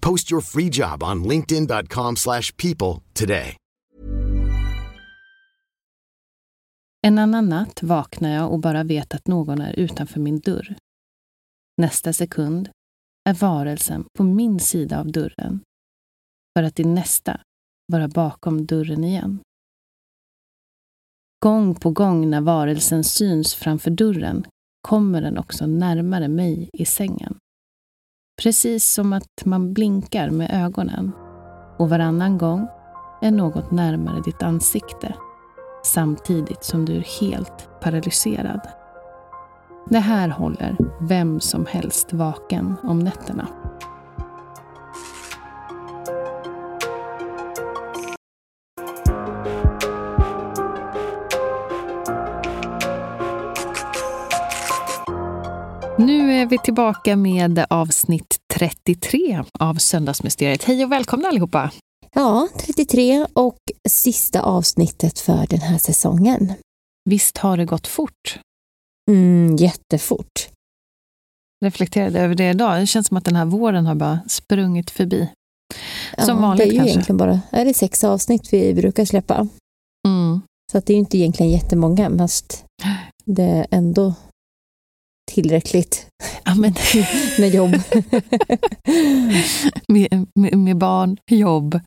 Post your free job on linkedin.com/people slash people today. En annan natt vaknar jag och bara vet att någon är utanför min dörr. Nästa sekund är varelsen på min sida av dörren. För att i nästa vara bakom dörren igen. Gång på gång när varelsen syns framför dörren kommer den också närmare mig i sängen. Precis som att man blinkar med ögonen och varannan gång är något närmare ditt ansikte samtidigt som du är helt paralyserad. Det här håller vem som helst vaken om nätterna. Nu är vi tillbaka med avsnitt 33 av Söndagsmysteriet. Hej och välkomna allihopa! Ja, 33 och sista avsnittet för den här säsongen. Visst har det gått fort? Mm, jättefort. Reflekterade över det idag. Det känns som att den här våren har bara sprungit förbi. Som ja, vanligt det är ju kanske. egentligen bara är det sex avsnitt vi brukar släppa. Mm. Så det är ju inte egentligen jättemånga, fast det är ändå tillräckligt Ja, men, med jobb. med, med, med barn, jobb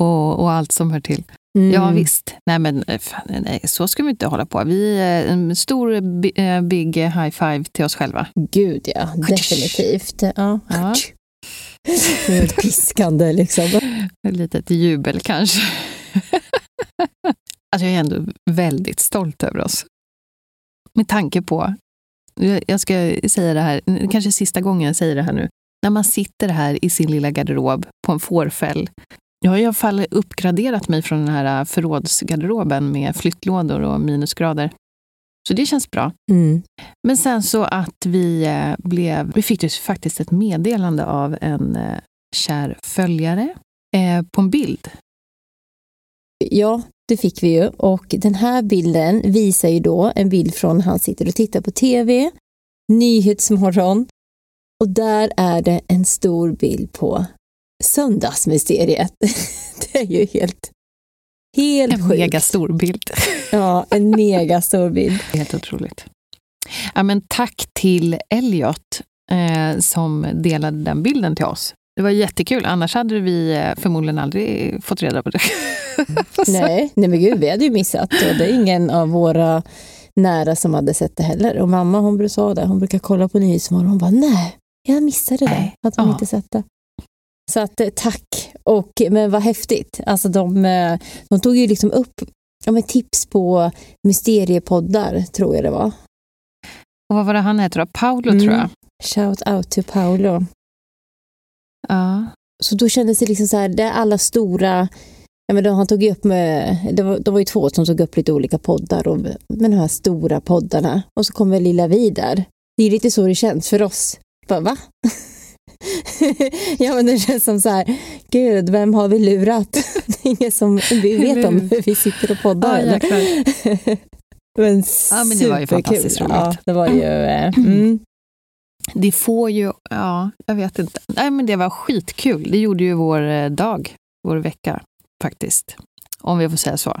och, och allt som hör till. Mm. Ja visst. Nej men eh, fan, nej, så ska vi inte hålla på. Vi är en stor eh, big high five till oss själva. Gud ja, definitivt. Ja. Ja. Piskande liksom. Ett litet jubel kanske. alltså jag är ändå väldigt stolt över oss. Med tanke på, jag ska säga det här, kanske sista gången jag säger det här nu. När man sitter här i sin lilla garderob på en fårfäll. Jag har i alla fall uppgraderat mig från den här förrådsgarderoben med flyttlådor och minusgrader. Så det känns bra. Mm. Men sen så att vi eh, blev, vi fick ju faktiskt ett meddelande av en eh, kär följare eh, på en bild. Ja, det fick vi ju. Och den här bilden visar ju då en bild från han sitter och tittar på TV, Nyhetsmorgon. Och där är det en stor bild på Söndagsmysteriet. det är ju helt, helt En sjukt. mega stor bild. Ja, en mega stor bild. Helt otroligt. Ja, men tack till Elliot eh, som delade den bilden till oss. Det var jättekul, annars hade vi eh, förmodligen aldrig fått reda på det. Nej, nej men gud, vi hade ju missat. Och det är ingen av våra nära som hade sett det heller. Och mamma hon sa det, hon brukar kolla på Nyhetsmorgon. Hon bara, nej, jag missade det. Nej. Att hon Ja. inte sett det. Så att eh, tack. Och, men vad häftigt. Alltså de, eh, de tog ju liksom upp ja, men tips på mysteriepoddar, tror jag det var. Och vad var det han heter då? Paolo Mm. tror jag. Shout out to Paolo. Ja. Så då kändes det liksom så här, det är alla stora, ja men då, han tog upp med, det var, det var ju två som tog upp lite olika poddar och med de här stora poddarna. Och så kommer lilla vi där. Det är lite så det känns för oss. Bara, va? ja, men det känns som så här, gud, vem har vi lurat? Det är ingen som vi vet om hur vi sitter och poddar. Ja, men Ja, men det var ju fantastiskt roligt. Ja, det var ju... eh, Mm. Det får ju, ja, jag vet inte. Nej, men det var skitkul. Det gjorde ju vår eh, dag, vår vecka faktiskt. Om vi får säga så.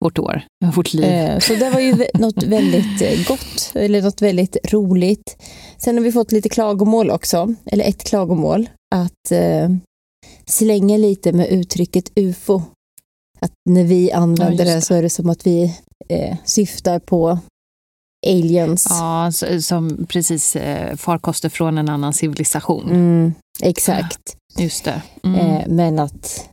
Vårt år, vårt liv. Eh, Så det var ju något väldigt eh, gott, eller något väldigt roligt. Sen har vi fått lite klagomål också, eller ett klagomål, att eh, slänga lite med uttrycket ufo. Att när vi använder Ja, det. just så är det som att vi eh, syftar på aliens. Ja, som precis eh, farkoster från en annan civilisation. Mm, exakt. Just det. Mm. Eh, men att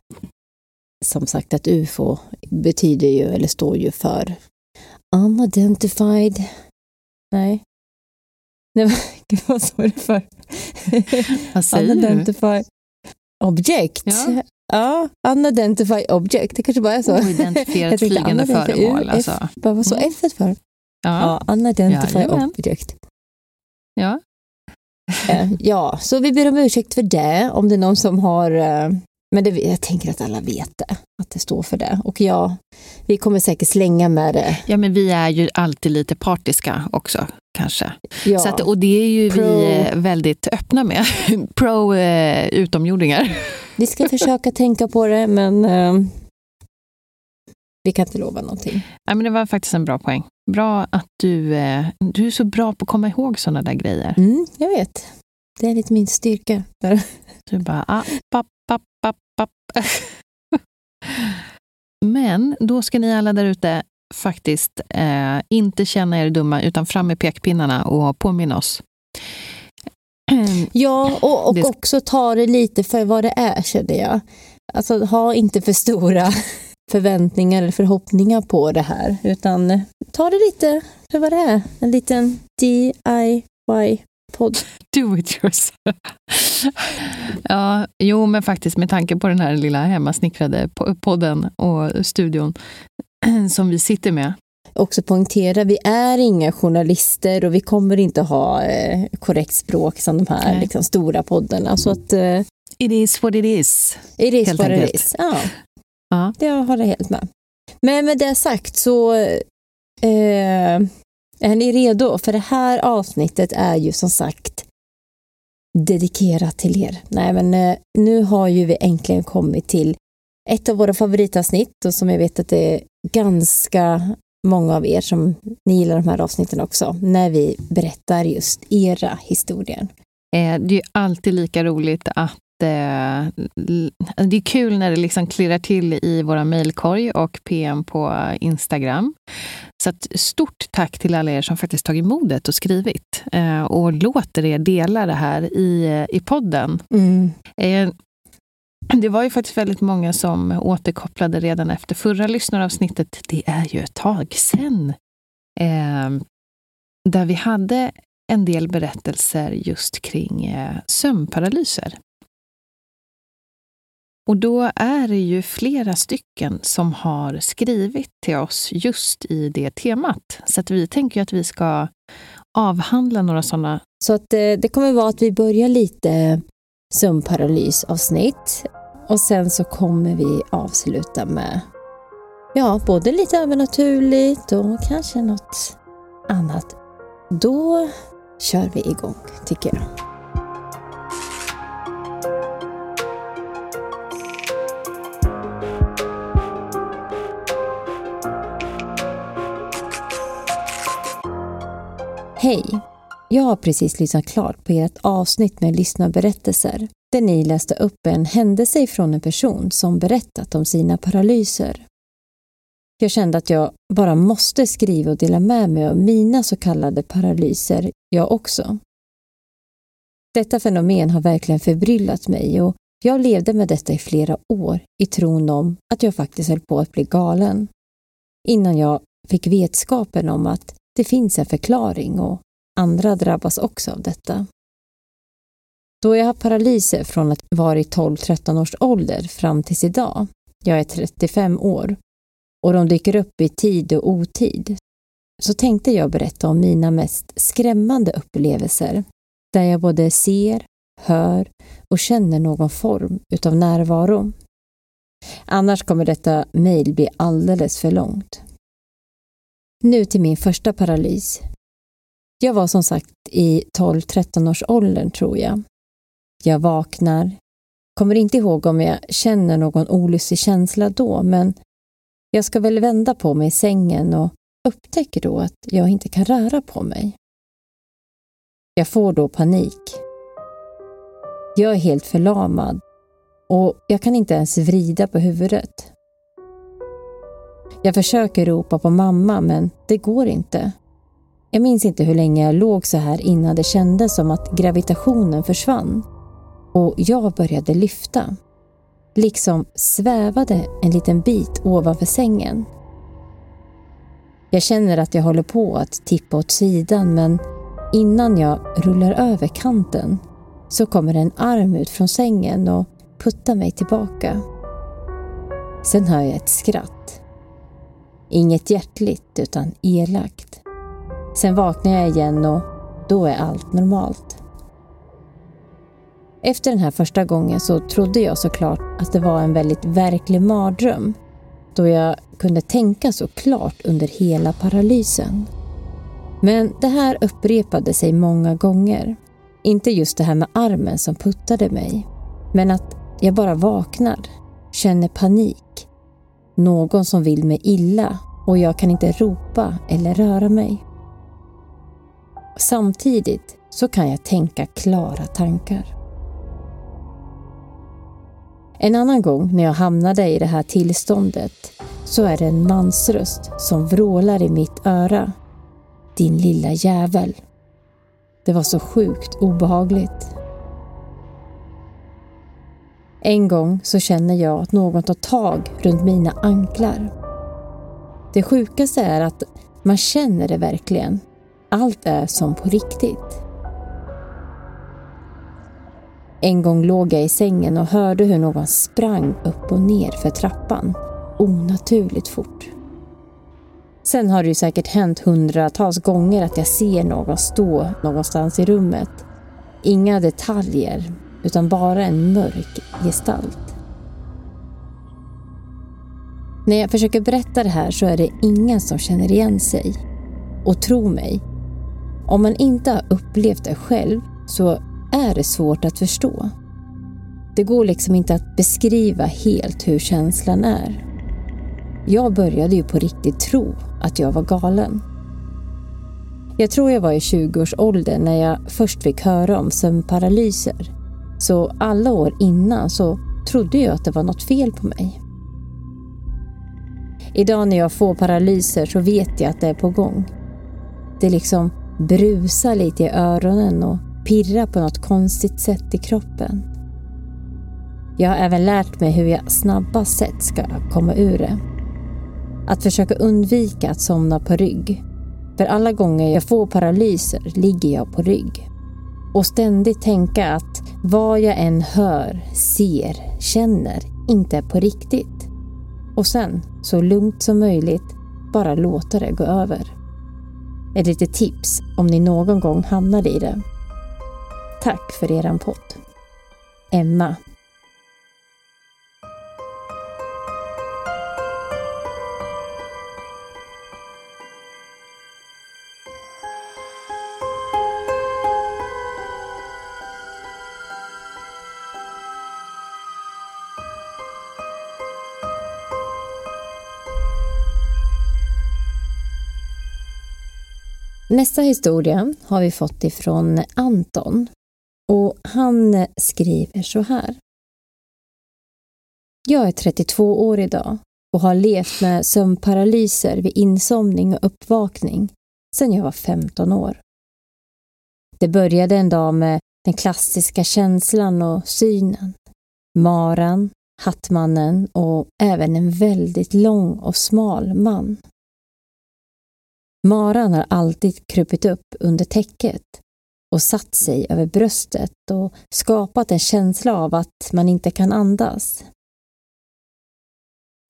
som sagt att ufo betyder ju, eller står ju för unidentified. Nej. Nej, vad- gud, vad står det för? Vad säger du? unidentified object. Ja. Ja, unidentified object. Det kanske bara är så. Oidentifierat flygande föremål. F- Alltså. Vad var så Mm. F för? Ja. Ja, unidentified Jajamän. object. Ja. Eh, Ja, så vi ber om ursäkt för det, om det är någon som har eh, men det, jag tänker att alla vet det, att det står för det. Och ja, vi kommer säkert slänga med det. ja, men vi är ju alltid lite partiska också, kanske. Ja, Så att, och det är ju Pro- vi eh, väldigt öppna med. Pro eh, utomjordingar. Vi ska försöka tänka på det, men eh, vi kan inte lova någonting. Ja, men det var faktiskt en bra poäng. Bra att du, eh, du är så bra på att komma ihåg sådana där grejer. Mm, jag vet. Det är lite min styrka. Du bara, ah, papp, papp, papp, papp. Men då ska ni alla där ute faktiskt eh, inte känna er dumma, utan fram med pekpinnarna och påminna oss. Ja, och, och Det- också ta det lite för vad det är, känner jag. Alltså, ha inte för stora förväntningar eller förhoppningar på det här, utan ta det lite för vad det är. En liten DIY-podd. Do it yourself. ja, jo, men faktiskt med tanke på den här lilla hemmasnickrade po- podden och studion som vi sitter med. Också poängtera, vi är inga journalister och vi kommer inte ha eh, korrekt språk som de här liksom, stora poddarna. Så att eh, It is what it is. it is what it enkelt. is. Ja, Ja. det håller jag helt med. Men med det sagt så eh, är ni redo? För det här avsnittet är ju som sagt dedikerat till er. Nej, men eh, nu har ju vi äntligen kommit till ett av våra favoritavsnitt och som jag vet att det är ganska många av er som ni gillar de här avsnitten också, när vi berättar just era historier. Eh, Det är ju alltid lika roligt att det är kul när det liksom klirrar till i våra mejlkorg och PM på Instagram. Så stort tack till alla er som faktiskt tagit modet och skrivit eh, och låter er dela det här i, eh, i podden. Eh, Det var ju faktiskt väldigt många som återkopplade redan efter förra lyssnaravsnittet. Det är ju ett tag sedan. Eh, där vi hade en del berättelser just kring eh, sömnparalyser. Och då är det ju flera stycken som har skrivit till oss just i det temat. Så att vi tänker ju att vi ska avhandla några sådana. Så att eh, det kommer vara att vi börjar lite sömnparalysavsnitt och sen så kommer vi avsluta med ja, både lite övernaturligt och kanske något annat. Då kör vi igång, tycker jag. Hej! Jag har precis lyssnat klart på ert avsnitt med lyssnarberättelser där ni läste upp en händelse från en person som berättat om sina paralyser. Jag kände att jag bara måste skriva och dela med mig av mina så kallade paralyser jag också. Detta fenomen har verkligen förbryllat mig och jag levde med detta i flera år i tron om att jag faktiskt höll på att bli galen. Innan jag fick vetskapen om att det finns en förklaring och andra drabbas också av detta. Då jag har paralyser från att vara i 12-13 års ålder fram tills idag, jag är 35 år, och de dyker upp i tid och otid, så tänkte jag berätta om mina mest skrämmande upplevelser, där jag både ser, hör och känner någon form utav närvaro. Annars kommer detta mejl bli alldeles för långt. Nu till min första paralys. Jag var som sagt i 12-13 års åldern tror jag. Jag vaknar, kommer inte ihåg om jag känner någon olustig känsla då, men jag ska väl vända på mig i sängen och upptäcker då att jag inte kan röra på mig. Jag får då panik. Jag är helt förlamad och jag kan inte ens vrida på huvudet. Jag försöker ropa på mamma men det går inte. Jag minns inte hur länge jag låg så här innan det kändes som att gravitationen försvann och jag började lyfta. Liksom svävade en liten bit ovanför sängen. Jag känner att jag håller på att tippa åt sidan men innan jag rullar över kanten så kommer en arm ut från sängen och puttar mig tillbaka. Sen hör jag ett skratt. Inget hjärtligt utan elakt. Sen vaknar jag igen och då är allt normalt. Efter den här första gången så trodde jag såklart att det var en väldigt verklig mardröm då jag kunde tänka så klart under hela paralysen. Men det här upprepade sig många gånger. Inte just det här med armen som puttade mig, men att jag bara vaknar, känner panik. Någon som vill mig illa och jag kan inte ropa eller röra mig. Samtidigt så kan jag tänka klara tankar. En annan gång när jag hamnade i det här tillståndet så är det en mansröst som vrålar i mitt öra. Din lilla jävel. Det var så sjukt obehagligt. En gång så känner jag att någon tar tag runt mina anklar. Det sjukaste är att man känner det verkligen. Allt är som på riktigt. En gång låg jag i sängen och hörde hur någon sprang upp och ner för trappan. Onaturligt fort. Sen har det ju säkert hänt hundratals gånger att jag ser någon stå någonstans i rummet. Inga detaljer, utan bara en mörk gestalt. När jag försöker berätta det här så är det ingen som känner igen sig. Och tro mig, om man inte har upplevt det själv så är det svårt att förstå. Det går liksom inte att beskriva helt hur känslan är. Jag började ju på riktigt tro att jag var galen. Jag tror jag var i 20-årsåldern när jag först fick höra om sömnparalyser. Så alla år innan så trodde jag att det var något fel på mig. Idag när jag får paralyser så vet jag att det är på gång. Det liksom brusar lite i öronen och pirrar på något konstigt sätt i kroppen. Jag har även lärt mig hur jag snabbast sätt ska komma ur det. Att försöka undvika att somna på rygg. För alla gånger jag får paralyser ligger jag på rygg. Och ständigt tänka att vad jag än hör, ser, känner inte är på riktigt. Och sen, så lugnt som möjligt, bara låta det gå över. Ett litet tips om ni någon gång hamnar i det. Tack för eran podd. Emma Nästa historia har vi fått ifrån Anton och han skriver så här. Jag är 32 år idag och har levt med sömnparalyser vid insomning och uppvakning sedan jag var 15 år. Det började en dag med den klassiska känslan och synen. Maran, Hattmannen och även en väldigt lång och smal man. Maran har alltid krupit upp under täcket och satt sig över bröstet och skapat en känsla av att man inte kan andas.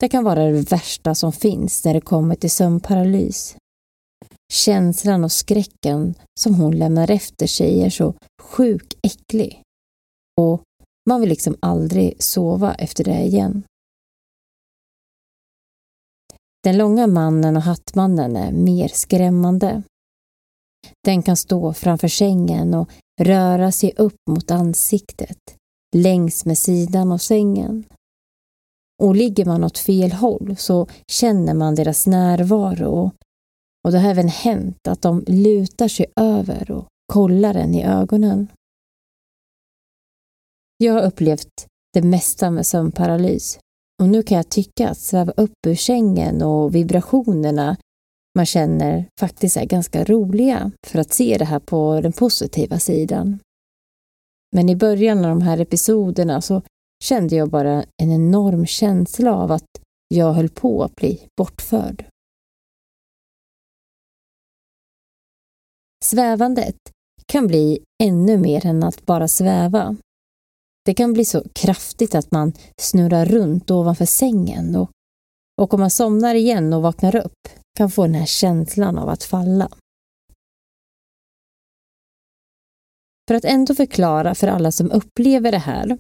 Det kan vara det värsta som finns när det kommer till sömnparalys. Känslan och skräcken som hon lämnar efter sig är så sjuk äcklig och man vill liksom aldrig sova efter det igen. Den långa mannen och hattmannen är mer skrämmande. Den kan stå framför sängen och röra sig upp mot ansiktet, längs med sidan av sängen. Och ligger man åt fel håll så känner man deras närvaro och det har även hänt att de lutar sig över och kollar en i ögonen. Jag har upplevt det mesta med sömnparalys och nu kan jag tycka att sväva upp ur sängen och vibrationerna man känner faktiskt är ganska roliga för att se det här på den positiva sidan. Men i början av de här episoderna så kände jag bara en enorm känsla av att jag höll på att bli bortförd. Svävandet kan bli ännu mer än att bara sväva. Det kan bli så kraftigt att man snurrar runt ovanför sängen och, och om man somnar igen och vaknar upp kan få den här känslan av att falla. För att ändå förklara för alla som upplever det här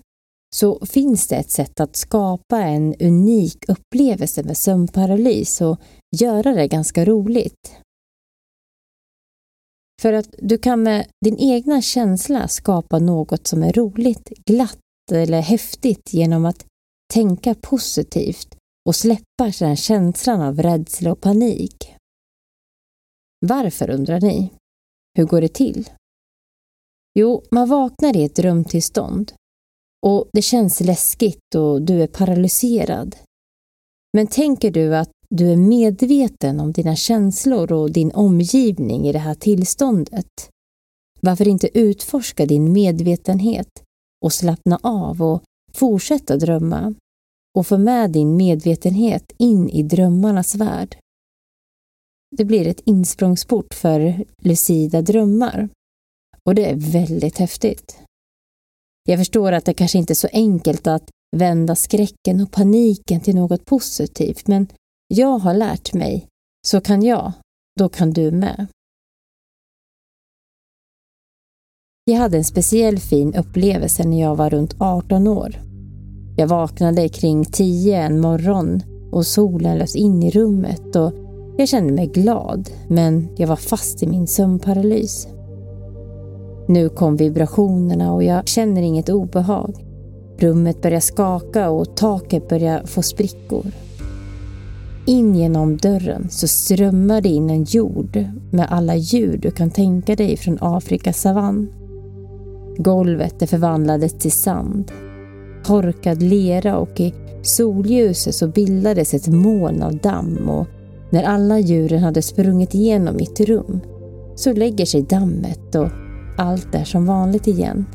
så finns det ett sätt att skapa en unik upplevelse med sömnparalys och göra det ganska roligt. För att du kan med din egna känsla skapa något som är roligt, glatt eller häftigt genom att tänka positivt och släppa den känslan av rädsla och panik. Varför undrar ni? Hur går det till? Jo, man vaknar i ett drömtillstånd och det känns läskigt och du är paralyserad. Men tänker du att du är medveten om dina känslor och din omgivning i det här tillståndet? Varför inte utforska din medvetenhet och slappna av och fortsätta drömma och få med din medvetenhet in i drömmarnas värld? Det blir ett insprångsport för lucida drömmar och det är väldigt häftigt. Jag förstår att det kanske inte är så enkelt att vända skräcken och paniken till något positivt, men jag har lärt mig. Så kan jag, då kan du med. Jag hade en speciell fin upplevelse när jag var runt 18 år. Jag vaknade kring 10 en morgon och solen lös in i rummet och jag kände mig glad, men jag var fast i min sömnparalys. Nu kom vibrationerna och jag känner inget obehag. Rummet börjar skaka och taket börjar få sprickor. In genom dörren så strömmar det in en jord med alla djur du kan tänka dig från Afrikas savann. Golvet det förvandlades till sand, torkad lera och i solljuset så bildades ett moln av damm och när alla djuren hade sprungit igenom mitt rum så lägger sig dammet och allt är som vanligt igen.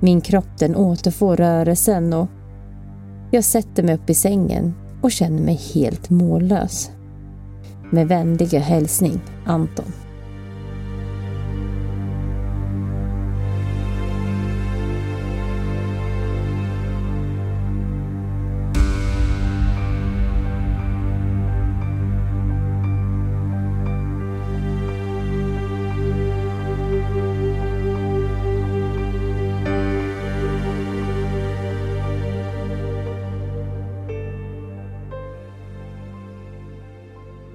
Min kropp den återfår rörelsen och jag sätter mig upp i sängen och känner mig helt mållös. Med vänliga hälsning Anton.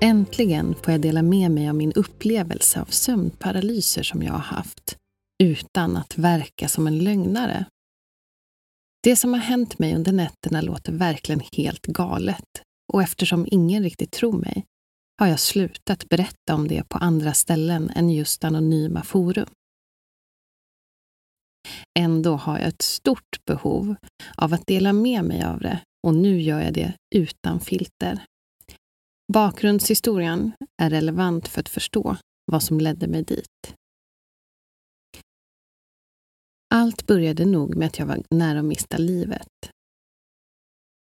Äntligen får jag dela med mig av min upplevelse av sömnparalyser som jag har haft, utan att verka som en lögnare. Det som har hänt mig under nätterna låter verkligen helt galet och eftersom ingen riktigt tror mig har jag slutat berätta om det på andra ställen än just anonyma forum. Ändå har jag ett stort behov av att dela med mig av det och nu gör jag det utan filter. Bakgrundshistorien är relevant för att förstå vad som ledde mig dit. Allt började nog med att jag var nära att mista livet.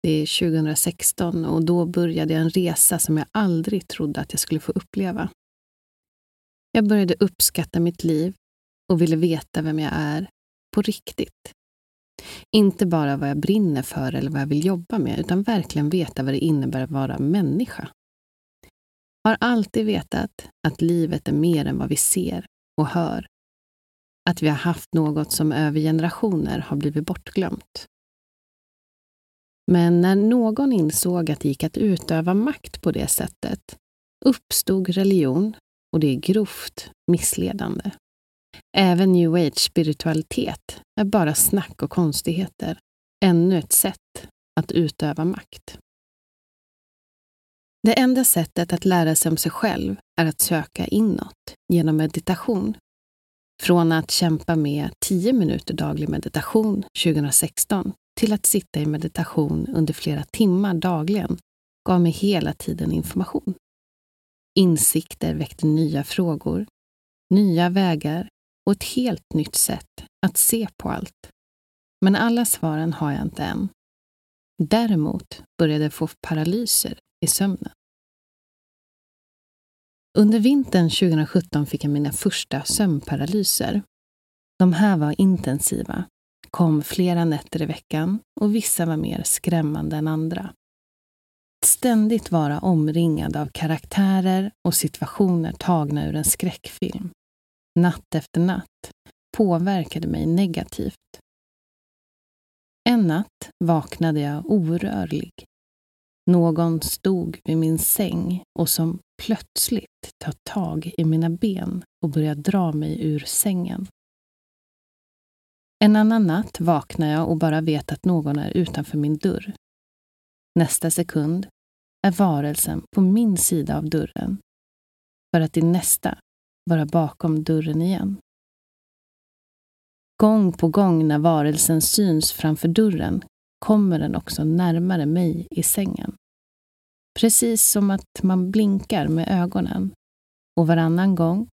Det är 2016 och då började jag en resa som jag aldrig trodde att jag skulle få uppleva. Jag började uppskatta mitt liv och ville veta vem jag är på riktigt. Inte bara vad jag brinner för eller vad jag vill jobba med, utan verkligen veta vad det innebär att vara människa. Har alltid vetat att livet är mer än vad vi ser och hör. att vi har haft något som över generationer har blivit bortglömt. Men när någon insåg att det gick att utöva makt på det sättet uppstod religion och det är grovt missledande. Även new age-spiritualitet är bara snack och konstigheter. Ännu ett sätt att utöva makt. Det enda sättet att lära sig om sig själv är att söka inåt genom meditation. Från att kämpa med 10 minuter daglig meditation 2016 till att sitta i meditation under flera timmar dagligen gav mig hela tiden information. Insikter väckte nya frågor, nya vägar och ett helt nytt sätt att se på allt. Men alla svaren har jag inte än. Däremot började jag få paralyser i sömnen. Under vintern 2017 fick jag mina första sömnparalyser. De här var intensiva, kom flera nätter i veckan och vissa var mer skrämmande än andra. Att ständigt vara omringad av karaktärer och situationer tagna ur en skräckfilm, natt efter natt, påverkade mig negativt. En natt vaknade jag orörlig. Någon stod vid min säng och som plötsligt tar tag i mina ben och börjar dra mig ur sängen. En annan natt vaknar jag och bara vet att någon är utanför min dörr. Nästa sekund är varelsen på min sida av dörren, för att i nästa vara bakom dörren igen. Gång på gång när varelsen syns framför dörren kommer den också närmare mig i sängen. Precis som att man blinkar med ögonen och varannan gång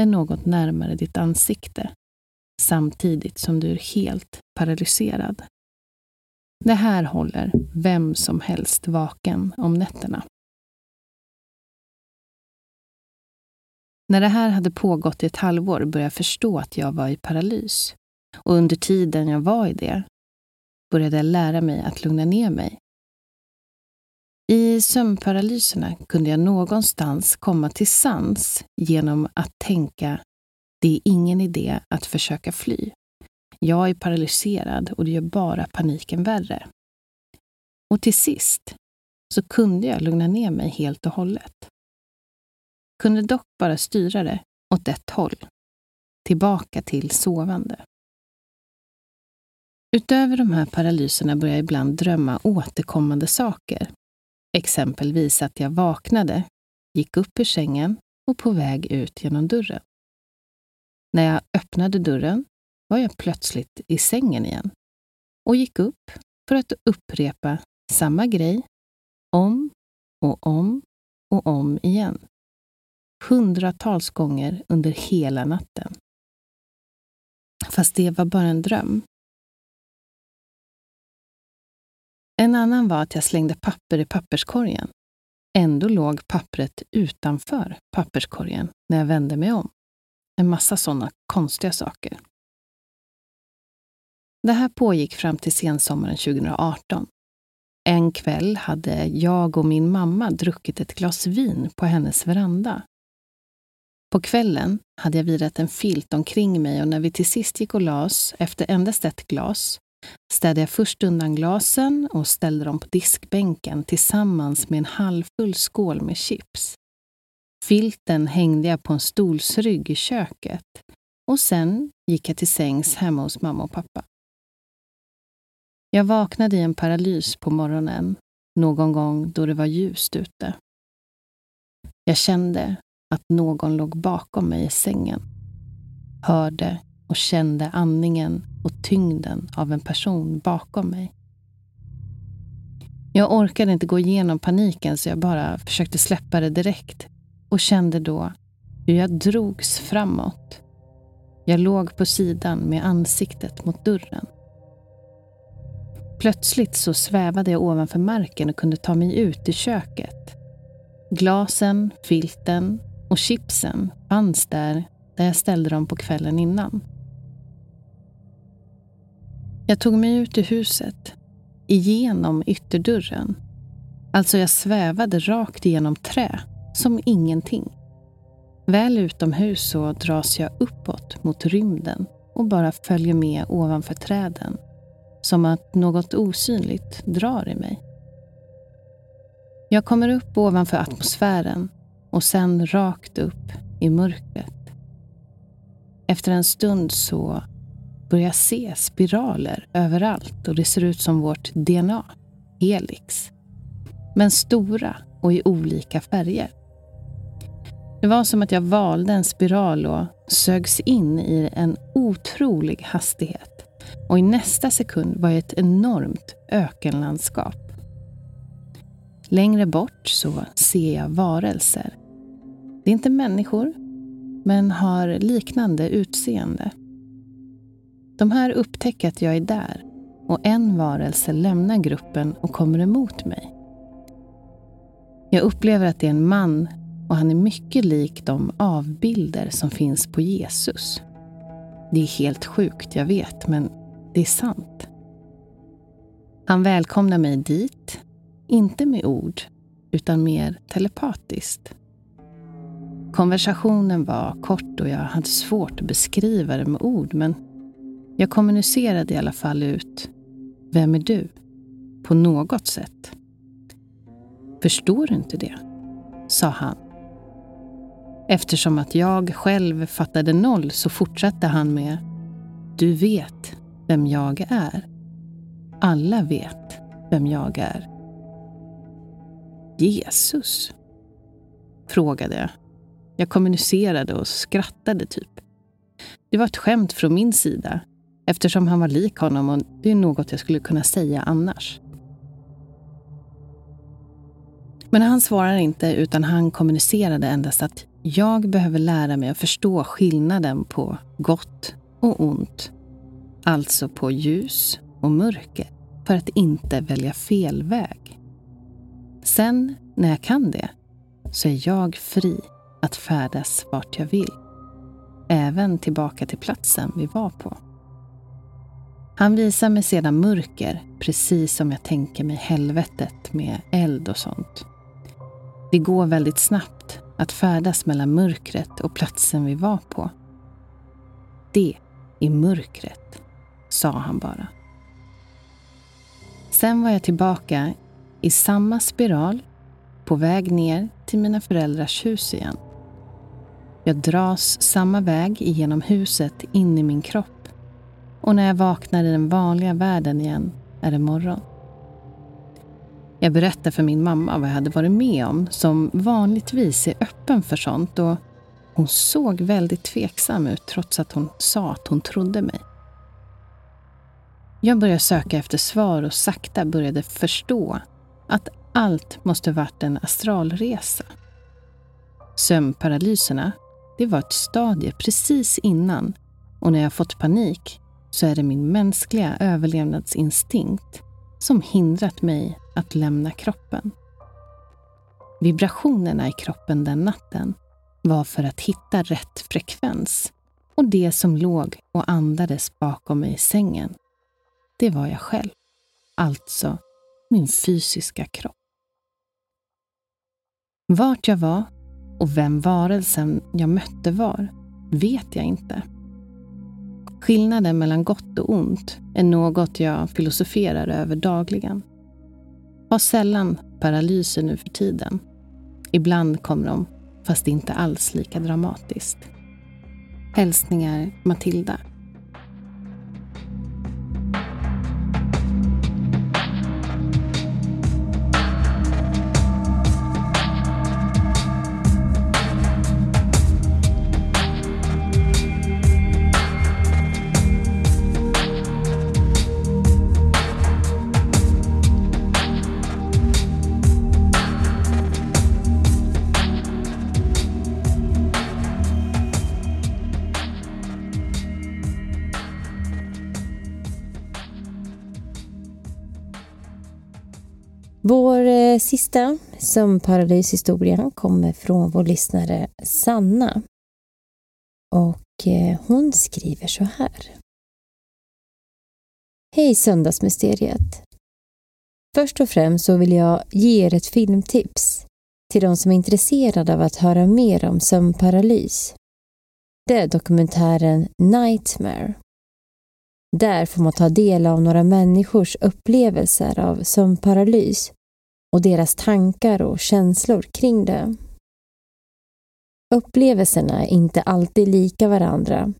är något närmare ditt ansikte samtidigt som du är helt paralyserad. Det här håller vem som helst vaken om nätterna. När det här hade pågått i ett halvår började jag förstå att jag var i paralys. Och under tiden jag var i det började jag lära mig att lugna ner mig. I sömnparalyserna kunde jag någonstans komma till sans genom att tänka det är ingen idé att försöka fly. Jag är paralyserad och det gör bara paniken värre. Och till sist så kunde jag lugna ner mig helt och hållet. Kunde dock bara styra det åt ett håll, tillbaka till sovande. Utöver de här paralyserna började jag ibland drömma återkommande saker. Exempelvis att jag vaknade, gick upp ur sängen och på väg ut genom dörren. När jag öppnade dörren var jag plötsligt i sängen igen och gick upp för att upprepa samma grej om och om och om igen. Hundratals gånger under hela natten. Fast det var bara en dröm. En annan var att jag slängde papper i papperskorgen. Ändå låg pappret utanför papperskorgen när jag vände mig om. En massa sådana konstiga saker. Det här pågick fram till sensommaren 2018. En kväll hade jag och min mamma druckit ett glas vin på hennes veranda. På kvällen hade jag virat en filt omkring mig och när vi till sist gick och las efter endast ett glas städade jag först undan glasen och ställde dem på diskbänken tillsammans med en halvfull skål med chips. Filten hängde jag på en stolsrygg i köket och sen gick jag till sängs hemma hos mamma och pappa. Jag vaknade i en paralys på morgonen, någon gång då det var ljust ute. Jag kände att någon låg bakom mig i sängen. Hörde och kände andningen och tyngden av en person bakom mig. Jag orkade inte gå igenom paniken så jag bara försökte släppa det direkt och kände då hur jag drogs framåt. Jag låg på sidan med ansiktet mot dörren. Plötsligt så svävade jag ovanför marken och kunde ta mig ut i köket. Glasen, filten och chipsen fanns där, där jag ställde dem på kvällen innan. Jag tog mig ut ur huset, igenom ytterdörren. Alltså jag svävade rakt igenom trä, som ingenting. Väl utomhus så dras jag uppåt mot rymden och bara följer med ovanför träden. Som att något osynligt drar i mig. Jag kommer upp ovanför atmosfären och sen rakt upp i mörkret. Efter en stund så börjar jag se spiraler överallt och det ser ut som vårt DNA, helix. Men stora och i olika färger. Det var som att jag valde en spiral och sögs in i en otrolig hastighet. Och i nästa sekund var jag ett enormt ökenlandskap. Längre bort så ser jag varelser. Det är inte människor, men har liknande utseende. De här upptäcker att jag är där och en varelse lämnar gruppen och kommer emot mig. Jag upplever att det är en man och han är mycket lik de avbilder som finns på Jesus. Det är helt sjukt, jag vet, men det är sant. Han välkomnar mig dit, inte med ord, utan mer telepatiskt. Konversationen var kort och jag hade svårt att beskriva det med ord, men jag kommunicerade i alla fall ut Vem är du? På något sätt. Förstår du inte det? sa han. Eftersom att jag själv fattade noll så fortsatte han med Du vet vem jag är. Alla vet vem jag är. Jesus? Frågade jag. Jag kommunicerade och skrattade typ. Det var ett skämt från min sida eftersom han var lik honom och det är något jag skulle kunna säga annars. Men han svarar inte utan han kommunicerade endast att jag behöver lära mig att förstå skillnaden på gott och ont. Alltså på ljus och mörker för att inte välja fel väg. Sen, när jag kan det, så är jag fri att färdas vart jag vill. Även tillbaka till platsen vi var på. Han visar mig sedan mörker, precis som jag tänker mig helvetet med eld och sånt. Det går väldigt snabbt att färdas mellan mörkret och platsen vi var på. Det är mörkret, sa han bara. Sen var jag tillbaka i samma spiral på väg ner till mina föräldrars hus igen. Jag dras samma väg genom huset in i min kropp och när jag vaknar i den vanliga världen igen är det morgon. Jag berättar för min mamma vad jag hade varit med om, som vanligtvis är öppen för sånt och hon såg väldigt tveksam ut trots att hon sa att hon trodde mig. Jag började söka efter svar och sakta började förstå att allt måste varit en astralresa. Sömnparalyserna, det var ett stadie precis innan och när jag fått panik så är det min mänskliga överlevnadsinstinkt som hindrat mig att lämna kroppen. Vibrationerna i kroppen den natten var för att hitta rätt frekvens och det som låg och andades bakom mig i sängen, det var jag själv. Alltså min fysiska kropp. Vart jag var och vem varelsen jag mötte var vet jag inte. Skillnaden mellan gott och ont är något jag filosoferar över dagligen. Har sällan paralyser nu för tiden. Ibland kommer de, fast inte alls lika dramatiskt. Hälsningar Matilda. Sista sömnparalyshistoria kommer från vår lyssnare Sanna. Och eh, hon skriver så här. Hej Söndagsmysteriet! Först och främst så vill jag ge er ett filmtips. till de som är intresserade av att höra mer om sömnparalys. Det är dokumentären Nightmare. Där får man ta del av några människors upplevelser av sömnparalys och deras tankar och känslor kring det. Upplevelserna är inte alltid lika varandra,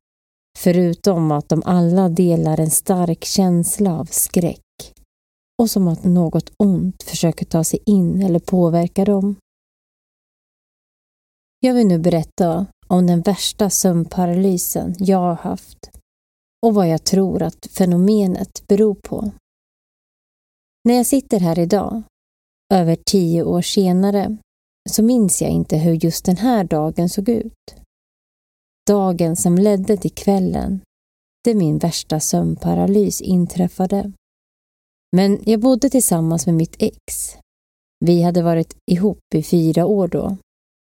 förutom att de alla delar en stark känsla av skräck och som att något ont försöker ta sig in eller påverka dem. Jag vill nu berätta om den värsta sömnparalysen jag har haft och vad jag tror att fenomenet beror på. När jag sitter här idag, över tio år senare, så minns jag inte hur just den här dagen såg ut. Dagen som ledde till kvällen där min värsta sömnparalys inträffade. Men jag bodde tillsammans med mitt ex. Vi hade varit ihop i fyra år då,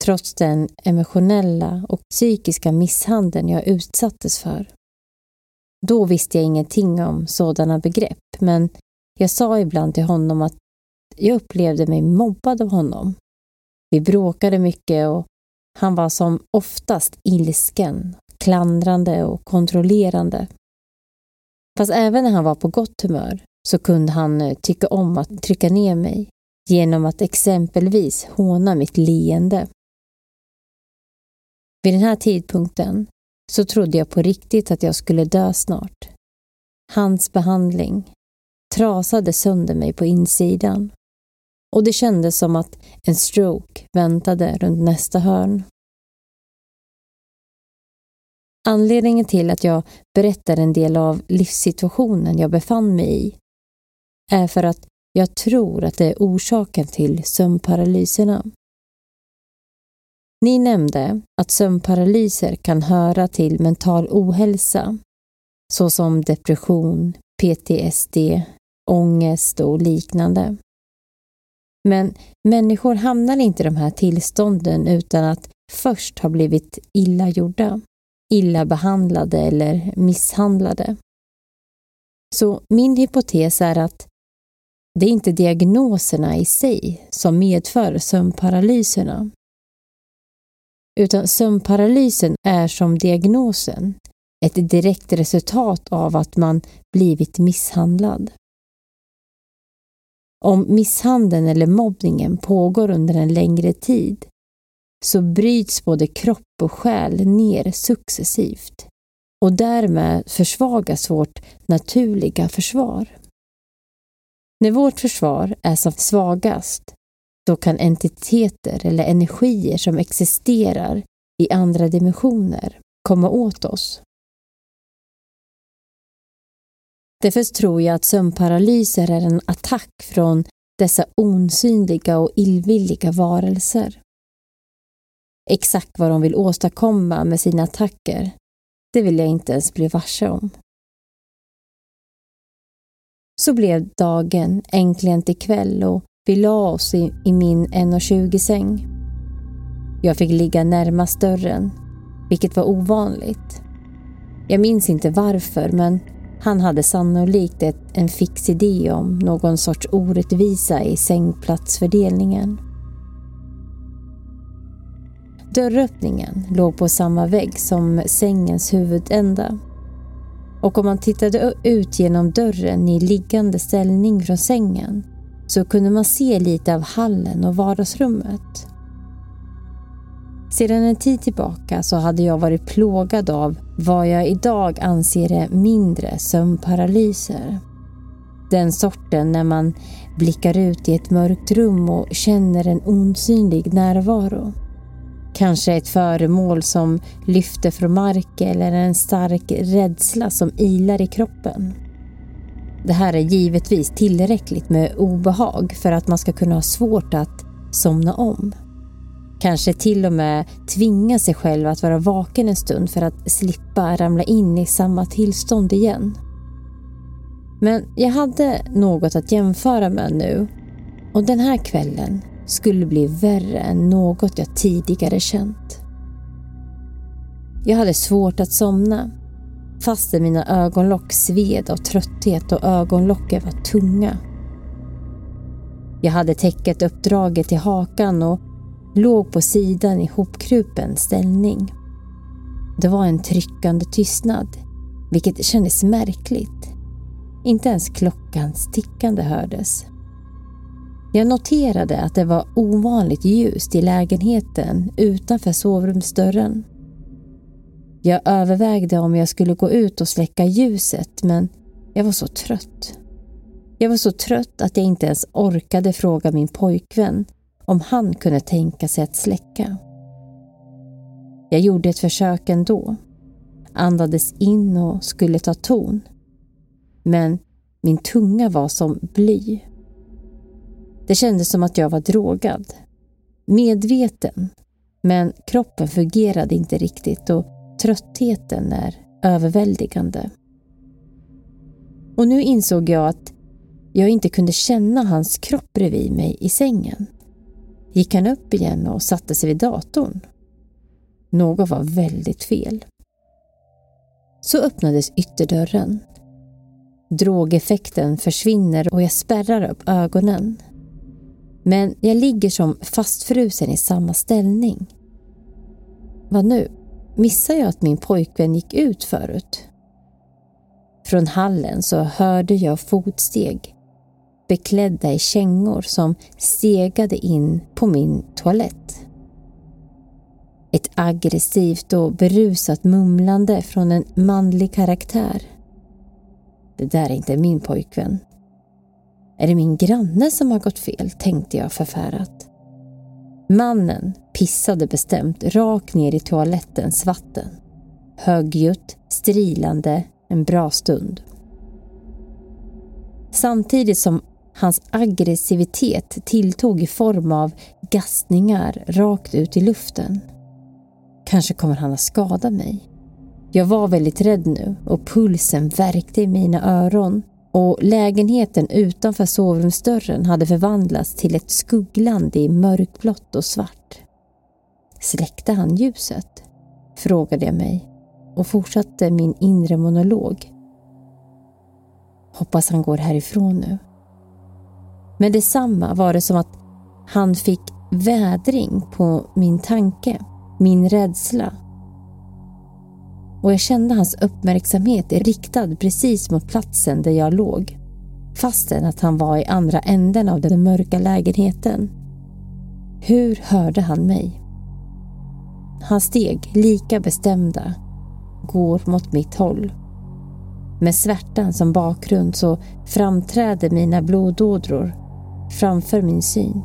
trots den emotionella och psykiska misshandeln jag utsattes för. Då visste jag ingenting om sådana begrepp, men jag sa ibland till honom att jag upplevde mig mobbad av honom. Vi bråkade mycket och han var som oftast ilsken, klandrande och kontrollerande. Fast även när han var på gott humör så kunde han eh, tycka om att trycka ner mig genom att exempelvis håna mitt leende. Vid den här tidpunkten så trodde jag på riktigt att jag skulle dö snart. Hans behandling trasade sönder mig på insidan och det kändes som att en stroke väntade runt nästa hörn. Anledningen till att jag berättar en del av livssituationen jag befann mig i är för att jag tror att det är orsaken till sömnparalyserna. Ni nämnde att sömnparalyser kan höra till mental ohälsa såsom depression, PTSD, ångest och liknande. Men människor hamnar inte i de här tillstånden utan att först ha blivit illa gjorda, illa behandlade eller misshandlade. Så min hypotes är att det är inte diagnoserna i sig som medför sömnparalyserna. Utan sömnparalysen är som diagnosen ett direkt resultat av att man blivit misshandlad. Om misshandeln eller mobbningen pågår under en längre tid så bryts både kropp och själ ner successivt och därmed försvagas vårt naturliga försvar. När vårt försvar är som svagast då kan entiteter eller energier som existerar i andra dimensioner komma åt oss. Därför tror jag att sömnparalyser är en attack från dessa osynliga och illvilliga varelser. Exakt vad de vill åstadkomma med sina attacker, det vill jag inte ens bli varse om. Så blev dagen äntligen till kväll och vi la oss i, i min 1,20-säng. Jag fick ligga närmast dörren, vilket var ovanligt. Jag minns inte varför, men han hade sannolikt ett, en fix idé om någon sorts orättvisa i sängplatsfördelningen. Dörröppningen låg på samma vägg som sängens huvudända. Och om man tittade ut genom dörren i liggande ställning från sängen så kunde man se lite av hallen och vardagsrummet. Sedan en tid tillbaka så hade jag varit plågad av vad jag idag anser är mindre sömnparalyser. Den sorten när man blickar ut i ett mörkt rum och känner en osynlig närvaro. Kanske ett föremål som lyfter från marken eller en stark rädsla som ilar i kroppen. Det här är givetvis tillräckligt med obehag för att man ska kunna ha svårt att somna om. Kanske till och med tvinga sig själv att vara vaken en stund för att slippa ramla in i samma tillstånd igen. Men jag hade något att jämföra med nu och den här kvällen skulle bli värre än något jag tidigare känt. Jag hade svårt att somna fastän mina ögonlock sved av trötthet och ögonlocken var tunga. Jag hade täcket uppdraget till hakan och låg på sidan i hopkrupen ställning. Det var en tryckande tystnad, vilket kändes märkligt. Inte ens klockans tickande hördes. Jag noterade att det var ovanligt ljust i lägenheten utanför sovrumsdörren. Jag övervägde om jag skulle gå ut och släcka ljuset men jag var så trött. Jag var så trött att jag inte ens orkade fråga min pojkvän om han kunde tänka sig att släcka. Jag gjorde ett försök ändå. Andades in och skulle ta ton. Men min tunga var som bly. Det kändes som att jag var drogad. Medveten. Men kroppen fungerade inte riktigt och tröttheten är överväldigande. Och nu insåg jag att jag inte kunde känna hans kropp bredvid mig i sängen. Gick han upp igen och satte sig vid datorn? Något var väldigt fel. Så öppnades ytterdörren. Drogeffekten försvinner och jag spärrar upp ögonen. Men jag ligger som fastfrusen i samma ställning. Vad nu? Missar jag att min pojkvän gick ut förut? Från hallen så hörde jag fotsteg beklädda i kängor som stegade in på min toalett. Ett aggressivt och berusat mumlande från en manlig karaktär. Det där är inte min pojkvän. Är det min granne som har gått fel, tänkte jag förfärat. Mannen pissade bestämt rakt ner i toalettens vatten. Högljutt, strilande, en bra stund. Samtidigt som hans aggressivitet tilltog i form av gastningar rakt ut i luften. Kanske kommer han att skada mig. Jag var väldigt rädd nu och pulsen värkte i mina öron och lägenheten utanför sovrumsdörren hade förvandlats till ett skuggland i mörkblått och svart. Släckte han ljuset? Frågade jag mig och fortsatte min inre monolog. Hoppas han går härifrån nu. Men detsamma var det som att han fick vädring på min tanke, min rädsla. Och jag kände hans uppmärksamhet riktad precis mot platsen där jag låg. Fastän att han var i andra änden av den mörka lägenheten. Hur hörde han mig? Hans steg, lika bestämda, går mot mitt håll. Med svärtan som bakgrund så framträder mina blodådror framför min syn.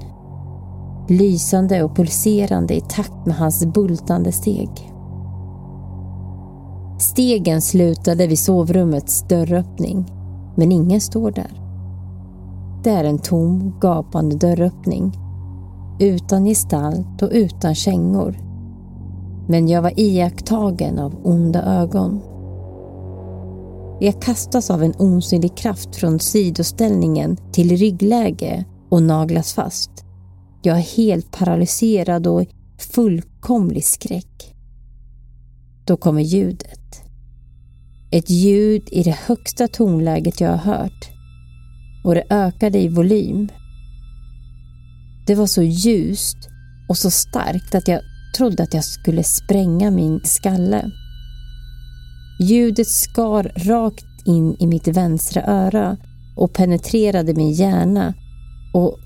Lysande och pulserande i takt med hans bultande steg. Stegen slutade vid sovrummets dörröppning, men ingen står där. Det är en tom, gapande dörröppning. Utan gestalt och utan kängor. Men jag var iakttagen av onda ögon. Jag kastas av en osynlig kraft från sidoställningen till ryggläge och naglas fast. Jag är helt paralyserad och i fullkomlig skräck. Då kommer ljudet. Ett ljud i det högsta tonläget jag har hört. Och det ökade i volym. Det var så ljust och så starkt att jag trodde att jag skulle spränga min skalle. Ljudet skar rakt in i mitt vänstra öra och penetrerade min hjärna och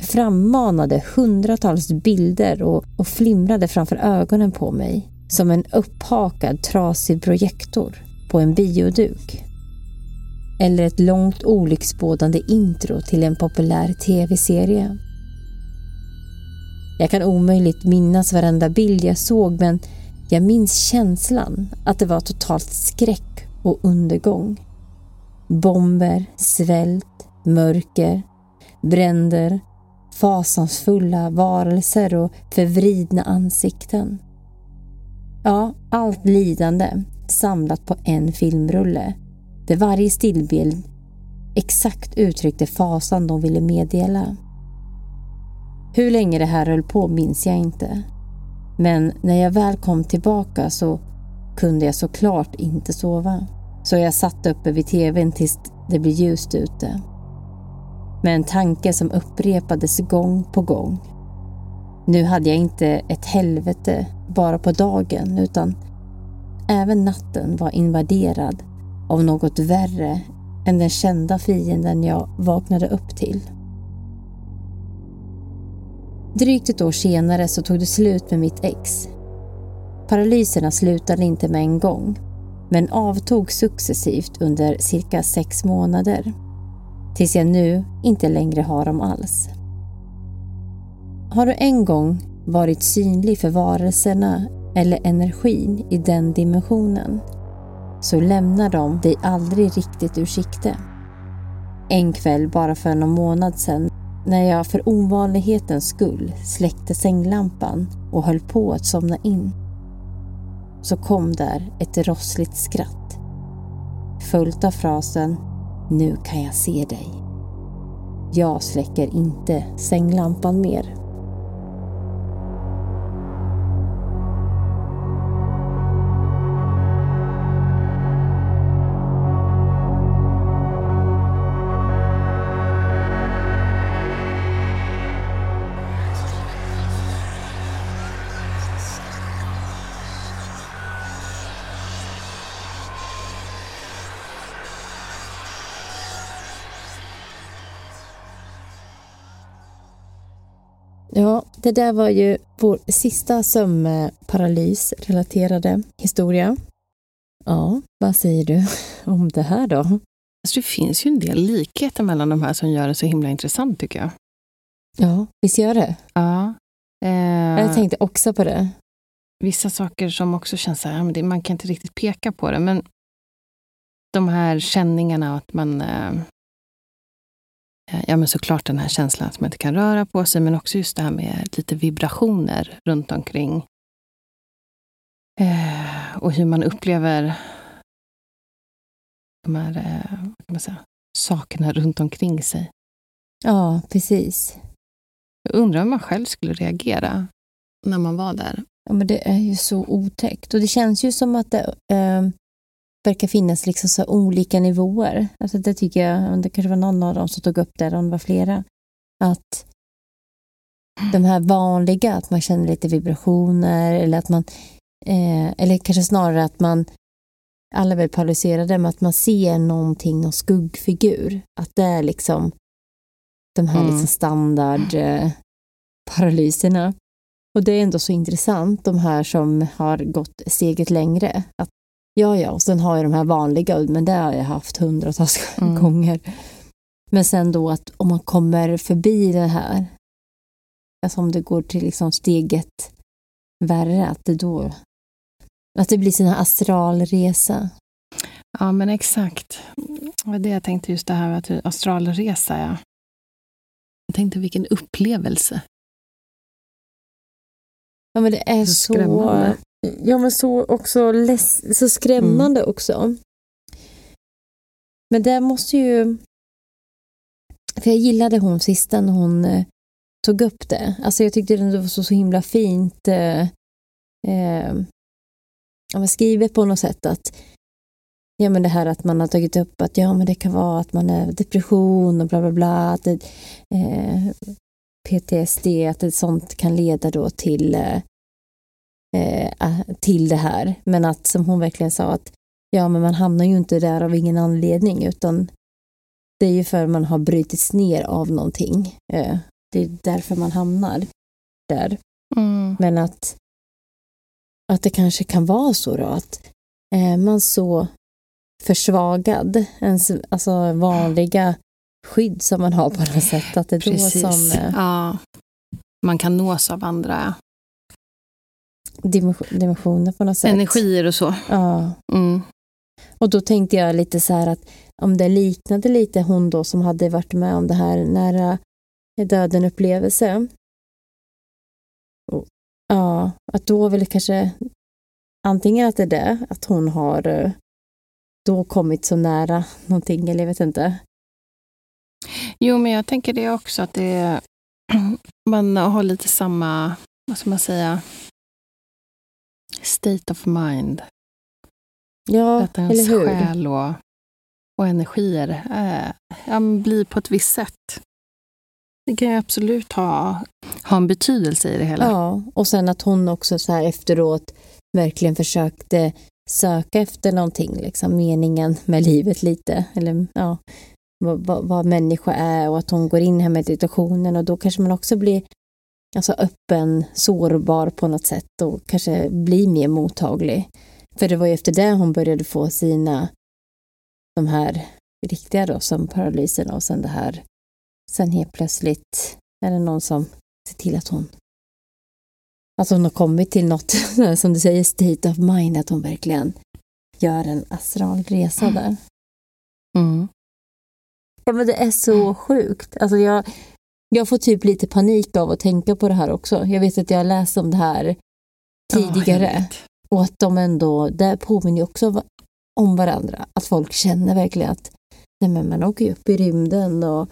frammanade hundratals bilder och, och flimrade framför ögonen på mig som en upphakad trasig projektor på en bioduk. Eller ett långt olycksbådande intro till en populär tv-serie. Jag kan omöjligt minnas varenda bild jag såg men jag minns känslan att det var totalt skräck och undergång. Bomber, svält, mörker, bränder, fasansfulla varelser och förvridna ansikten. Ja, allt lidande samlat på en filmrulle där varje stillbild exakt uttryckte fasan de ville meddela. Hur länge det här höll på minns jag inte. Men när jag väl kom tillbaka så kunde jag såklart inte sova. Så jag satt uppe vid tvn tills det blev ljust ute. Med en tanke som upprepades gång på gång. Nu hade jag inte ett helvete bara på dagen utan även natten var invaderad av något värre än den kända fienden jag vaknade upp till. Drygt ett år senare så tog det slut med mitt ex. Paralyserna slutade inte med en gång, men avtog successivt under cirka sex månader. Tills jag nu inte längre har dem alls. Har du en gång varit synlig för varelserna eller energin i den dimensionen så lämnar de dig aldrig riktigt ur sikte. En kväll bara för någon månad sedan när jag för ovanlighetens skull släckte sänglampan och höll på att somna in så kom där ett rossligt skratt följt av frasen Nu kan jag se dig. Jag släcker inte sänglampan mer. Det där var ju vår sista sömnparalysrelaterade historia. Ja, vad säger du om det här då? Alltså, det finns ju en del likheter mellan de här som gör det så himla intressant tycker jag. Ja, visst gör det? Ja. Eh, jag tänkte också på det. Vissa saker som också känns så här, man kan inte riktigt peka på det, men de här känningarna att man eh, ja, men såklart den här känslan att man inte kan röra på sig, men också just det här med lite vibrationer runt omkring. Eh, och hur man upplever de här eh, man säga, sakerna runt omkring sig. Ja, precis. Jag undrar om man själv skulle reagera när man var där. Ja, men det är ju så otäckt. Och det känns ju som att det, eh, verkar finnas liksom så olika nivåer. Alltså det tycker jag, det kanske var någon av dem som tog upp det, om det var flera. Att de här vanliga, att man känner lite vibrationer eller att man, eh, eller kanske snarare att man, alla är väl paralyserade, men att man ser någonting, någon skuggfigur. Att det är liksom de här mm. liksom standard eh. Och det är ändå så intressant, de här som har gått steget längre. Att Ja, ja, och sen har jag de här vanliga, men det har jag haft hundratals mm. gånger. Men sen då att om man kommer förbi det här, alltså om det går till liksom steget värre, att det då att det blir sin astralresa. Ja, men exakt. Det var det jag tänkte, just det här med att astralresa, ja. Jag tänkte vilken upplevelse. Ja, men det är så, så Ja, men så också less, så skrämmande mm. också. Men det måste ju... För jag gillade hon sista när hon eh, tog upp det. Alltså jag tyckte det var så, så himla fint eh, eh, skrivet på något sätt att ja men det här att man har tagit upp att ja men det kan vara att man är depression och bla bla bla. Att det, eh, PTSD, att det, sånt kan leda då till eh, eh, till det här. Men att som hon verkligen sa att ja, men man hamnar ju inte där av ingen anledning utan det är ju för att man har brutits ner av någonting. Eh, det är därför man hamnar där. Mm. Men att, att det kanske kan vara så då att är man så försvagad, ens alltså vanliga skydd som man har på något sätt, att det är Precis. då som... Eh, ja. Man kan nås av andra dimensioner på något sätt. Energier och så. Ja. Mm. Och då tänkte jag lite så här att om det liknade lite hon då som hade varit med om det här nära döden upplevelse. Ja, att då väl kanske antingen att det är det, att hon har eh, då kommit så nära någonting, eller jag vet inte. Jo, men jag tänker det också, att det man har lite samma, vad ska man säga, state of mind. Ja, att ens eller hur? själ och, och energier äh, blir på ett visst sätt. det kan ju absolut ha, ha en betydelse i det hela. Ja, och sen att hon också så här efteråt verkligen försökte söka efter någonting, liksom meningen med livet lite, eller ja, vad, vad, vad människa är och att hon går in i meditationen och då kanske man också blir alltså öppen, sårbar på något sätt och kanske blir mer mottaglig. För det var ju efter det hon började få sina, de här riktiga då, som paralyserna och sen det här, sen helt plötsligt är det någon som ser till att hon att hon har kommit till något, som du säger, state of mind, att hon verkligen gör en astral resa där. Mm. Ja, men det är så sjukt. Alltså jag, jag får typ lite panik av att tänka på det här också. Jag vet att jag har läst om det här tidigare. Ja, och att de ändå, det påminner också om varandra. Att folk känner verkligen att nej men man åker ju upp i rymden och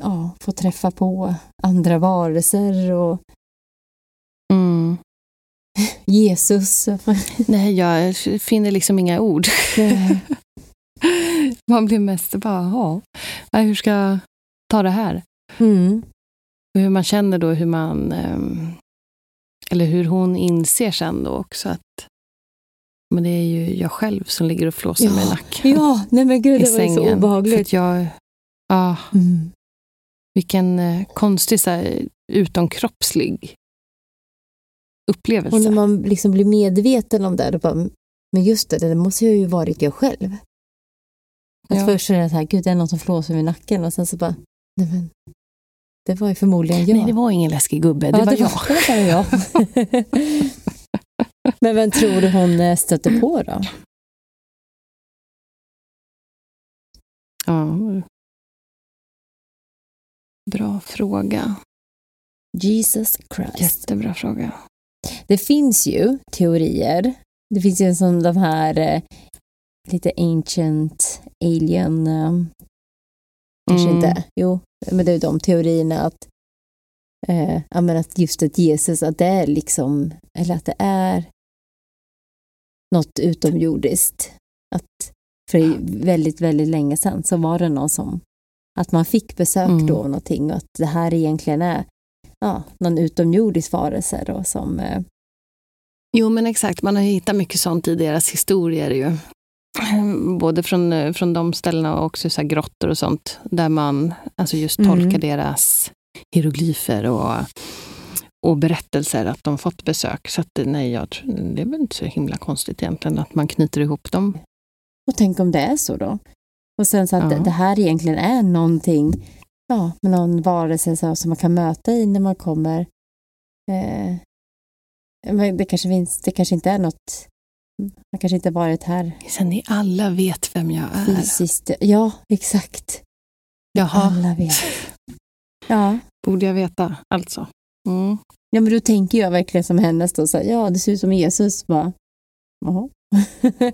ja, får träffa på andra varelser och mm. Jesus. Nej, jag finner liksom inga ord. Man blir mest bara, ja, hur ska ta det här? Mm. Och hur man känner då, hur man... ehm, Eller hur hon inser sen då också att men det är ju jag själv som ligger och flåsar Ja. mig i nacken Ja, nej men gud, det var ju så sängen. För obehagligt. att jag, ja, Mm. vilken eh, konstig så här, utomkroppslig upplevelse. Och när man liksom blir medveten om det, då bara, men just det, det måste ju varit jag själv. Att Ja. först är det så här, gud det är någon som flåsar mig i nacken och sen så bara, nej men, det var ju förmodligen jag. Nej, det var ingen läskig gubbe, det Ja, var det jag. Var, det var jag. men vem tror du hon eh, stötte på då? Ja. Bra fråga. Jesus Christ. Jättebra fråga. Det finns ju teorier. Det finns ju en sån de här eh, lite ancient alien, eh, kanske Mm. inte, jo, men det är de teorierna att, eh, att just att Jesus, att det är liksom, eller att det är något utomjordiskt. Att för väldigt, väldigt länge sedan så var det någon som, att man fick besök Mm. då av någonting och att det här egentligen är ja, någon utomjordisk varelse då som eh, Jo, men exakt. Man har hittat mycket sånt i deras historier ju. Både från, eh, från de ställena och också så grottor och sånt. Där man alltså just Mm. tolkar deras hieroglyfer och, och berättelser att de fått besök. Så att, eh, nej, jag, det är väl inte så himla konstigt egentligen att man knyter ihop dem. Och tänk om det är så då? Och sen så att Ja. det, det här egentligen är någonting, ja, med någon varelse så, som man kan möta i när man kommer. Eh, men det kanske finns, det kanske inte är något, man kanske inte varit här Sen ni alla vet vem jag är. fysiskt. Ja, exakt. Jaha, Alla vet. Ja. borde jag veta alltså. Mm. ja, men då tänker jag verkligen som hennes då, så här, ja, det ser ut som Jesus. Bara, Jaha.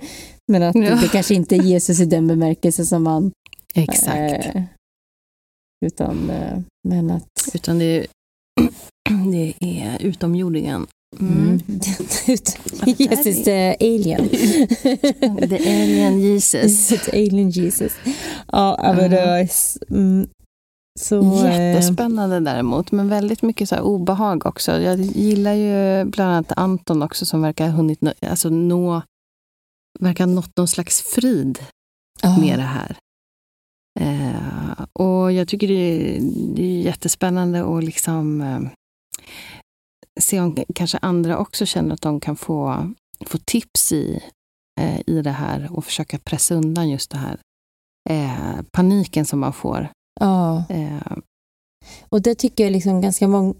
men att Ja. det kanske inte är Jesus i den bemärkelse som man Exakt. Eh, utan, eh, men att... Utan det är, det är utomjordingen. Mm. Mm. Jesus the alien. The alien Jesus. The alien Jesus. Ja, men det var mm, så... eh, Jättespännande däremot, men väldigt mycket så obehag också. Jag gillar ju bland annat Anton också som verkar ha hunnit nå, alltså nå, verkar ha nått någon slags frid ja. med det här. Eh, och jag tycker det är, det är jättespännande att liksom eh, se om kanske andra också känner att de kan få, få tips i, eh, i det här och försöka pressa undan just det här eh, paniken som man får. ja, Eh, och det tycker jag liksom ganska många...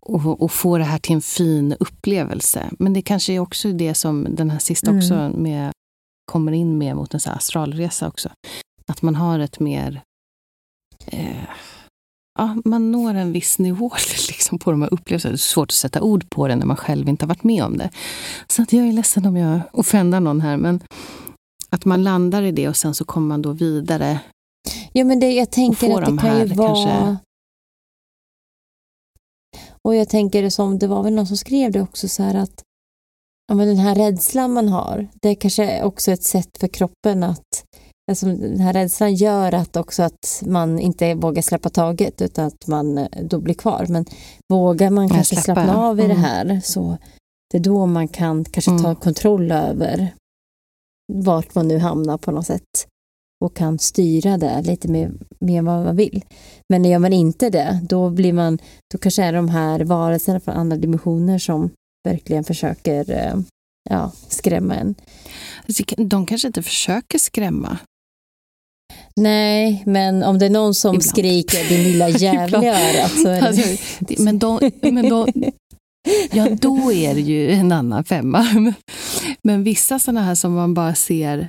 och, och få det här till en fin upplevelse. Men det kanske är också det som den här sista Mm. också med, kommer in med mot en så astralresa också. Att man har ett mer... Ja, man når en viss nivå liksom på de här upplevelserna. Det är svårt att sätta ord på det när man själv inte har varit med om det. Så att jag är ledsen om jag offendar någon här, men att man landar i det och sen så kommer man då vidare. Ja, men det, jag tänker att det de kan ju vara... kanske- Och jag tänker det som, det var väl någon som skrev det också så här att ja, men den här rädslan man har, det är kanske också ett sätt för kroppen att alltså, den här rädslan gör att också att man inte vågar släppa taget utan att man eh, då blir kvar. Men vågar man kanske släppa, slappna av i det Mm. här så det är då man kan kanske ta Mm. kontroll över vart man nu hamnar på något sätt och kan styra det lite mer, mer vad man vill. Men gör man inte det, då blir man, då kanske är de här varelserna från andra dimensioner som verkligen försöker eh, ja, skrämma en. Alltså, De kanske inte försöker skrämma. Nej, men om det är någon som Ibland. skriker din lilla jävel i örat så är det... Alltså, men då, men då, ja, då är det ju en annan femma. Men- vissa sådana här som man bara ser,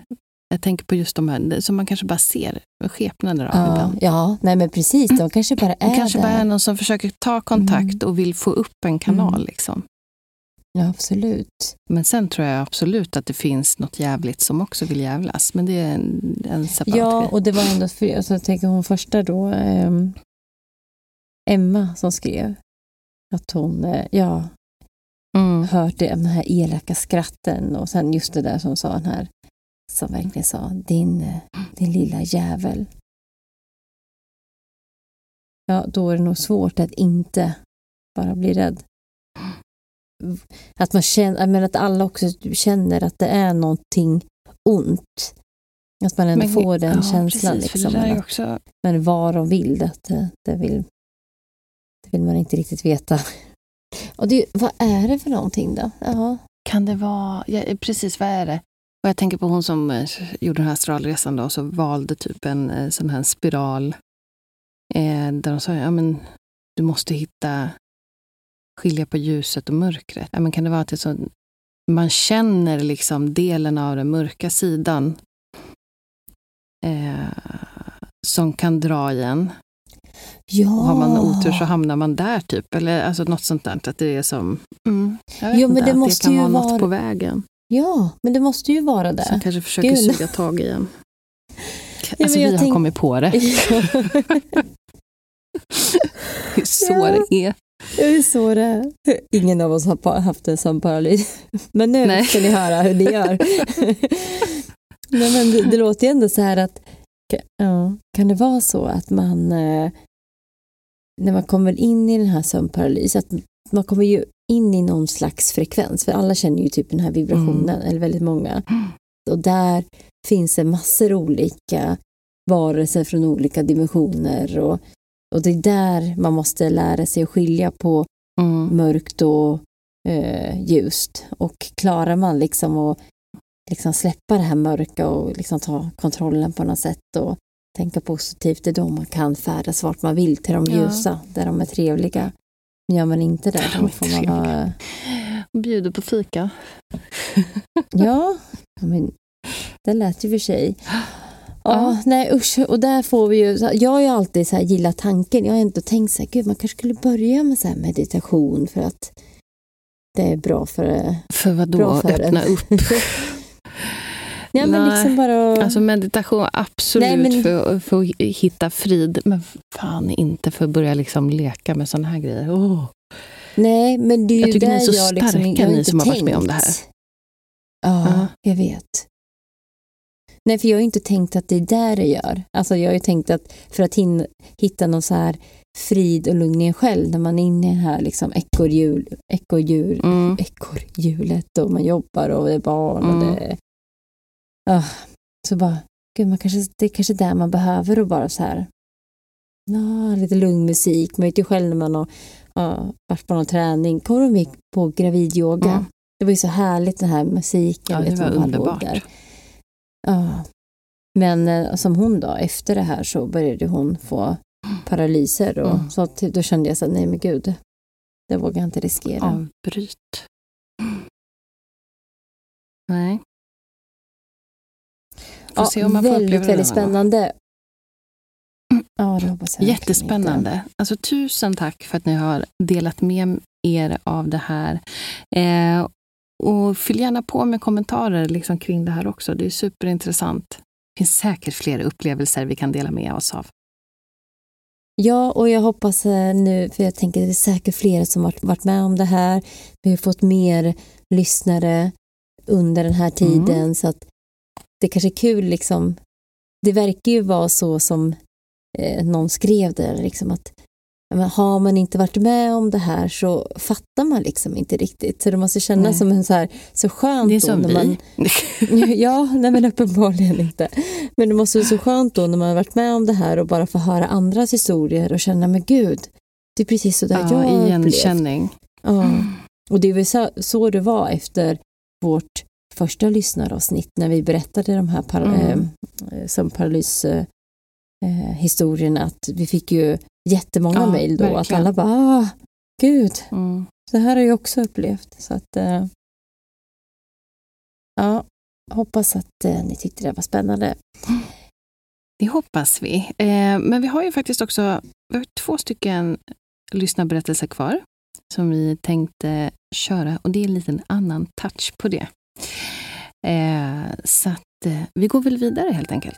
jag tänker på just de här som man kanske bara ser skepnader av ja, ibland. ja, nej men precis, de kanske bara är Det kanske där. bara är någon som försöker ta kontakt och vill få upp en kanal. Mm. Liksom. Ja, absolut. Men sen tror jag absolut att det finns något jävligt som också vill jävlas. Men det är en, en separat Ja, grej. och det var ändå, för, alltså, jag tänker hon första då, ehm, Emma som skrev att hon, eh, ja, Mm. hört det, de här elaka skratten och sen just det där som sa den här, som verkligen sa, din, eh, din lilla jävel. Ja, då är det nog svårt att inte bara bli rädd. Att man känner, menar att alla också känner att det är någonting ont. Att man ändå får den ja, känslan. Precis, liksom, men, också, men var vill det, det, det vill, det vill man inte riktigt veta. Och det, vad är det för någonting då? Ja. kan det vara, ja, precis vad är det? Och jag tänker på hon som eh, gjorde den här astralresan då, så valde typ en eh, sån här spiral. Eh, där de sa, ja men du måste hitta, skilja på ljuset och mörkret. Ja, men kan det vara att det så, man känner liksom delen av den mörka sidan eh, som kan dra igen. ja. Och har man otur så hamnar man där typ. Eller alltså något sånt där. Att det är som, mm, jag vet Jo, men inte, det att måste det kan ju vara vara- något på vägen. Ja, men det måste ju vara Som det. kanske försöker Gud. suga tag igen. men Alltså jag vi har tänk- kommit på det. Hur så Ja. det är. Det är så det är. Ingen av oss har haft en sån paralys. Men nu Nej. ska ni höra hur ni gör. Nej, men det, det låter ju ändå så här att ja, kan det vara så att man eh, när man kommer in i den här sömnparalys att man kommer ju in i någon slags frekvens för alla känner ju typ den här vibrationen eller väldigt många och där finns det massor olika varelser från olika dimensioner och, och det är där man måste lära sig att skilja på Mm. mörkt och eh, ljust. Och klarar man liksom att liksom släppa det här mörka och liksom ta kontrollen på något sätt och tänka positivt, det är då man kan färdas vart man vill till de Ja. ljusa, där de är trevliga. Men gör man inte det, De då får man vara... Bjuder på fika. Ja, ja, men det lät ju för sig. Ja, nej usch, och där får vi ju, jag har ju alltid så här gillat tanken, jag har inte tänkt så här, gud man kanske skulle börja med så här meditation för att det är bra för eh, För vad då? för en. Öppna upp. Ja, men Nej, liksom bara... Alltså meditation, absolut Nej, men- för, för att hitta frid. Men fan inte för att börja liksom leka med sådana här grejer. Åh. nej, men det är ju Jag tycker ni är där så liksom, starka, har ni som har varit tänkt. med om det här. Ja, Ja. jag vet. Nej, för jag har inte tänkt att det är där det gör. Alltså jag har ju tänkt att för att hin- hitta någon så här frid och lugn i en själv när man är inne i det här liksom ekorrhjul, ekorrhjul, Mm. ekorrhjulet och man jobbar och det är barn och Mm. det. Ah, så bara, gud, man kanske, det är kanske där man behöver och bara så här Ja, lite lugn musik. Man vet ju själv när man har ja, varit på någon träning. Kommer du ihåg på gravidyoga? Mm. Det var ju så härligt den här musiken. Ja, det vet var underbart. där. Ja. Men eh, som hon då, efter det här så började hon få paralyser och Mm. så att, då kände jag så här, nej men gud, det vågar jag inte riskera. Avbryt. Nej. Får se om man får väldigt, väldigt spännande. Ja. Jättespännande. Alltså, tusen tack för att ni har delat med er av det här. Eh, och fyll gärna på med kommentarer liksom kring det här också. Det är superintressant. Det finns säkert fler upplevelser vi kan dela med oss av. Ja, och jag hoppas eh, nu, för jag tänker det är säkert flera som har varit med om det här. Vi har fått mer lyssnare under den här tiden Mm. så att det kanske är kul liksom det verkar ju vara så som eh, någon skrev där, liksom att men har man inte varit med om det här så fattar man liksom inte riktigt. Så det måste kännas nej. som en så här, så skönt Det är som när vi. man, Ja, nej men uppenbarligen inte. Men det måste vara så skönt då när man har varit med om det här och bara få höra andras historier och känna, men gud, det är precis så där ja, jag har igenkänning. Ja, och det är väl så, så det var efter vårt första lyssnaravsnitt när vi berättade de här par, Mm. eh, som paralys eh, historierna att vi fick ju jättemånga Ja, mejl då att verkligen. alla bara ah, gud, Mm. så här har jag också upplevt. Så att eh, ja, hoppas att eh, ni tyckte det var spännande. Det hoppas vi. Eh, men vi har ju faktiskt också vi har två stycken lyssnarberättelser kvar som vi tänkte köra och det är en liten annan touch på det. Eh, så att eh, vi går väl vidare helt enkelt.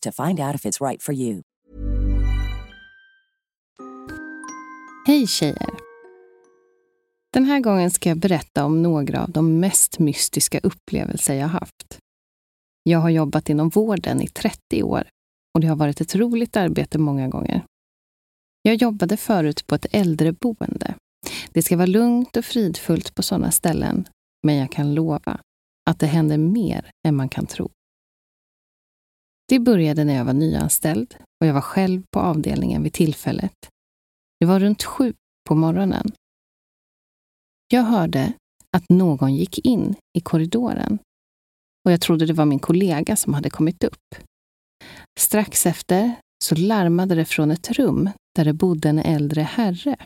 to find out if it's right for you. Hej tjejer! Den här gången ska jag berätta om några av de mest mystiska upplevelser jag haft. Jag har jobbat inom vården i 30 år och det har varit ett roligt arbete många gånger. Jag jobbade förut på ett äldreboende. Det ska vara lugnt och fridfullt på sådana ställen, men jag kan lova att det händer mer än man kan tro. Det började när jag var nyanställd och jag var själv på avdelningen vid tillfället. Det var runt sju på morgonen. Jag hörde att någon gick in i korridoren och jag trodde det var min kollega som hade kommit upp. Strax efter så larmade det från ett rum där det bodde en äldre herre.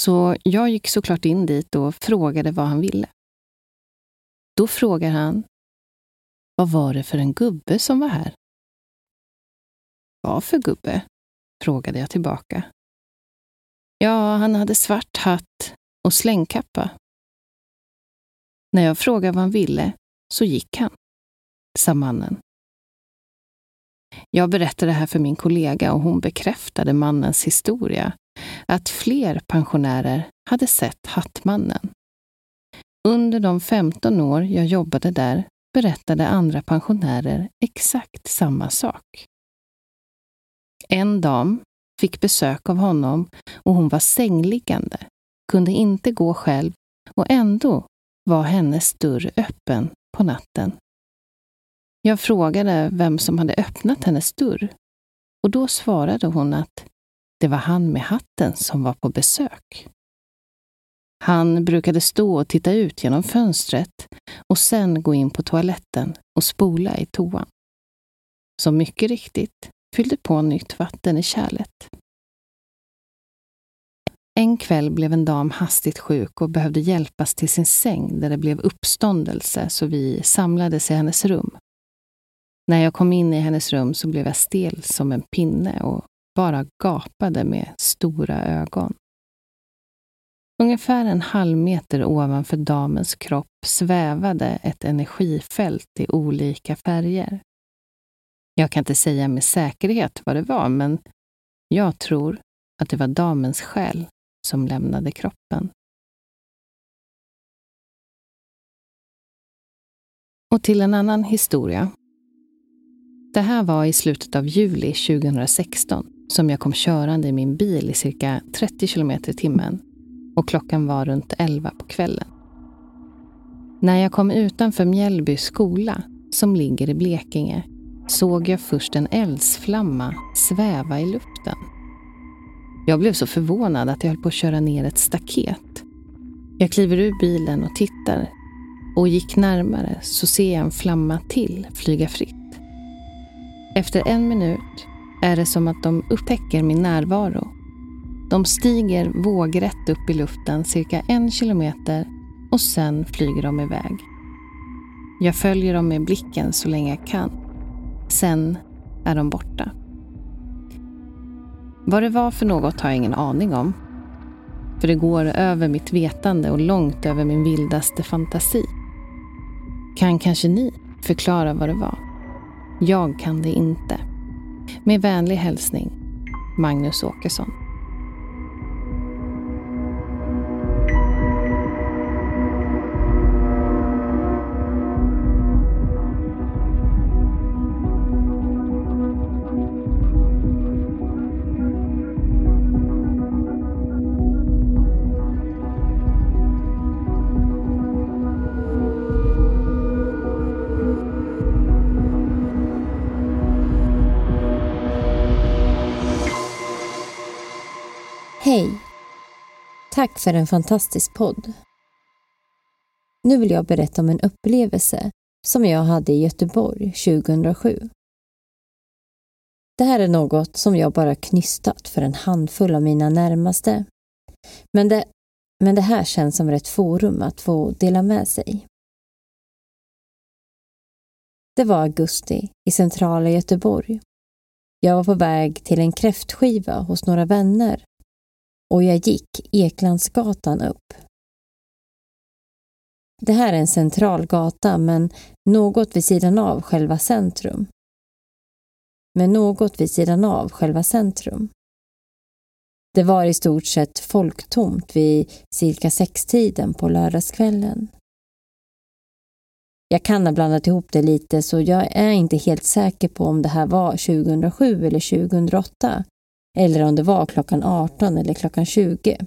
Så jag gick såklart in dit och frågade vad han ville. Då frågar han, vad var det för en gubbe som var här? Vad för gubbe? frågade jag tillbaka. Ja, han hade svart hatt och slängkappa. När jag frågade vad han ville så gick han, sa mannen. Jag berättade det här för min kollega och hon bekräftade mannens historia, att fler pensionärer hade sett Hattmannen. Under de 15 år jag jobbade där berättade andra pensionärer exakt samma sak. En dam fick besök av honom och hon var sängliggande, kunde inte gå själv och ändå var hennes dörr öppen på natten. Jag frågade vem som hade öppnat hennes dörr och då svarade hon att det var han med hatten som var på besök. Han brukade stå och titta ut genom fönstret och sen gå in på toaletten och spola i toan. Så mycket riktigt fyllde på nytt vatten i kärlet. En kväll blev en dam hastigt sjuk och behövde hjälpas till sin säng där det blev uppståndelse så vi samlades i hennes rum. När jag kom in i hennes rum så blev jag stel som en pinne och bara gapade med stora ögon. Ungefär en halv meter ovanför damens kropp svävade ett energifält i olika färger. Jag kan inte säga med säkerhet vad det var, men jag tror att det var damens själ som lämnade kroppen. Och till en annan historia. Det här var i slutet av juli 2016 som jag kom körande i min bil i cirka 30 kilometer i timmen och klockan var runt 11 på kvällen. När jag kom utanför Mjällby skola, som ligger i Blekinge, såg jag först en eldsflamma sväva i luften. Jag blev så förvånad att jag höll på att köra ner ett staket. Jag kliver ur bilen och tittar och gick närmare så ser jag en flamma till flyga fritt. Efter en minut är det som att de upptäcker min närvaro. De stiger vågrätt upp i luften cirka en kilometer och sen flyger de iväg. Jag följer dem med blicken så länge jag kan. Sen är de borta. Vad det var för något har jag ingen aning om. För det går över mitt vetande och långt över min vildaste fantasi. Kan kanske ni förklara vad det var? Jag kan det inte. Med vänlig hälsning, Magnus Åkesson. Tack för en fantastisk podd. Nu vill jag berätta om en upplevelse som jag hade i Göteborg 2007. Det här är något som jag bara knystat för en handfull av mina närmaste. Men det, men det här känns som rätt forum att få dela med sig. Det var augusti i centrala Göteborg. Jag var på väg till en kräftskiva hos några vänner och jag gick Eklandsgatan upp. Det här är en central gata men något vid sidan av själva centrum. Men något vid sidan av själva centrum. Det var i stort sett folktomt vid cirka sextiden på lördagskvällen. Jag kan ha blandat ihop det lite så jag är inte helt säker på om det här var 2007 eller 2008 eller om det var klockan 18 eller klockan 20.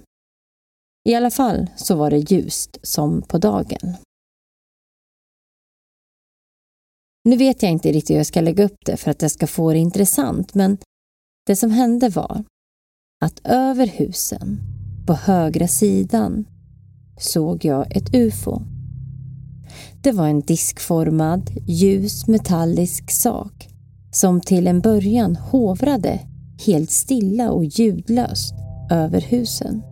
I alla fall så var det ljust som på dagen. Nu vet jag inte riktigt hur jag ska lägga upp det för att jag ska få det intressant, men det som hände var att över husen, på högra sidan, såg jag ett UFO. Det var en diskformad, ljus metallisk sak som till en början hovrade helt stilla och ljudlöst över husen.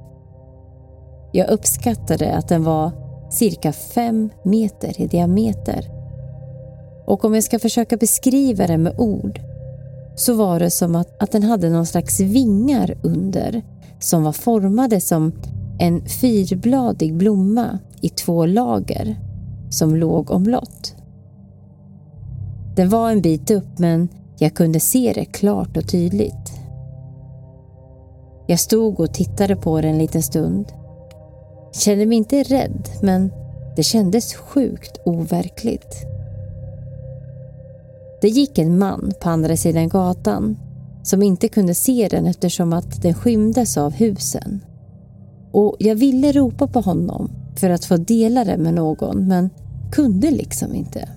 Jag uppskattade att den var cirka fem meter i diameter. Och om jag ska försöka beskriva det med ord så var det som att, att den hade någon slags vingar under som var formade som en fyrbladig blomma i två lager som låg omlott. Den var en bit upp men jag kunde se det klart och tydligt. Jag stod och tittade på det en liten stund. Kände mig inte rädd, men det kändes sjukt overkligt. Det gick en man på andra sidan gatan som inte kunde se den eftersom att den skymdes av husen. Och jag ville ropa på honom för att få dela det med någon, men kunde liksom inte.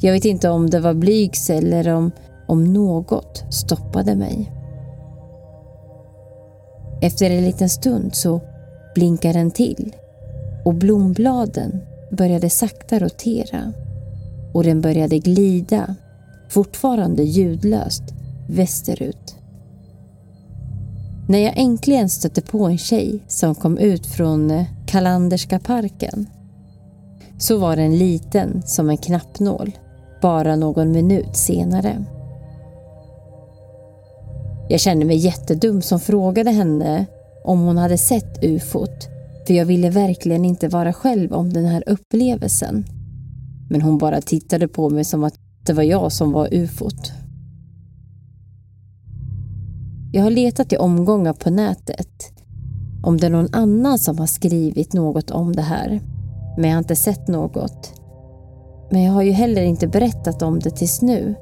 Jag vet inte om det var blygsel eller om, om något stoppade mig. Efter en liten stund så blinkade den till och blombladen började sakta rotera och den började glida, fortfarande ljudlöst, västerut. När jag äntligen stötte på en tjej som kom ut från eh, Kalanderska parken så var den liten som en knappnål, bara någon minut senare. Jag kände mig jättedum som frågade henne om hon hade sett ufot för jag ville verkligen inte vara själv om den här upplevelsen. Men hon bara tittade på mig som att det var jag som var ufot. Jag har letat i omgångar på nätet om det är någon annan som har skrivit något om det här. Men jag har inte sett något. Men jag har ju heller inte berättat om det tills nu.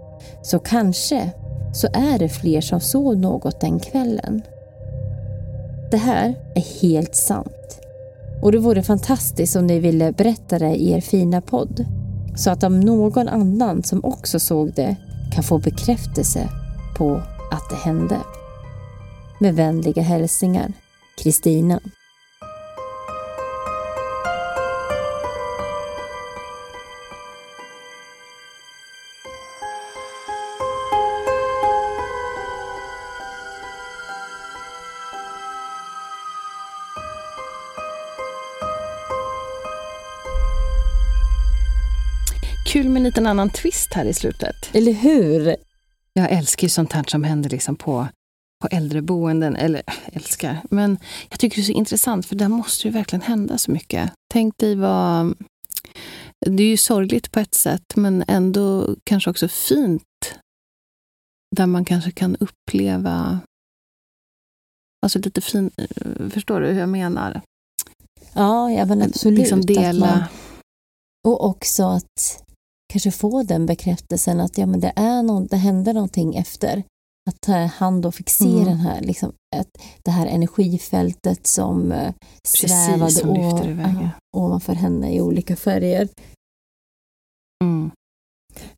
Så kanske så är det fler som såg något den kvällen. Det här är helt sant. Och det vore fantastiskt om ni ville berätta det i er fina podd. Så att om någon annan som också såg det kan få bekräftelse på att det hände. Med vänliga hälsningar, Kristina. Liten annan twist här i slutet. Eller hur? Jag älskar ju sånt här som händer liksom på, på äldreboenden. Eller älskar, men jag tycker det är så intressant för där måste det verkligen hända så mycket. Tänk dig vad... Det är ju sorgligt på ett sätt, men ändå kanske också fint. Där man kanske kan uppleva... Alltså lite fint... Förstår du hur jag menar? Ja, ja men absolut. Liksom dela... Man, och också att kanske få den bekräftelsen att ja, men det, är någon, det hände någonting efter. Att eh, han då fick se Mm. den här, liksom, ett, det här energifältet som eh, svävade Precis, som iväg. ja, ovanför henne i olika färger. Mm.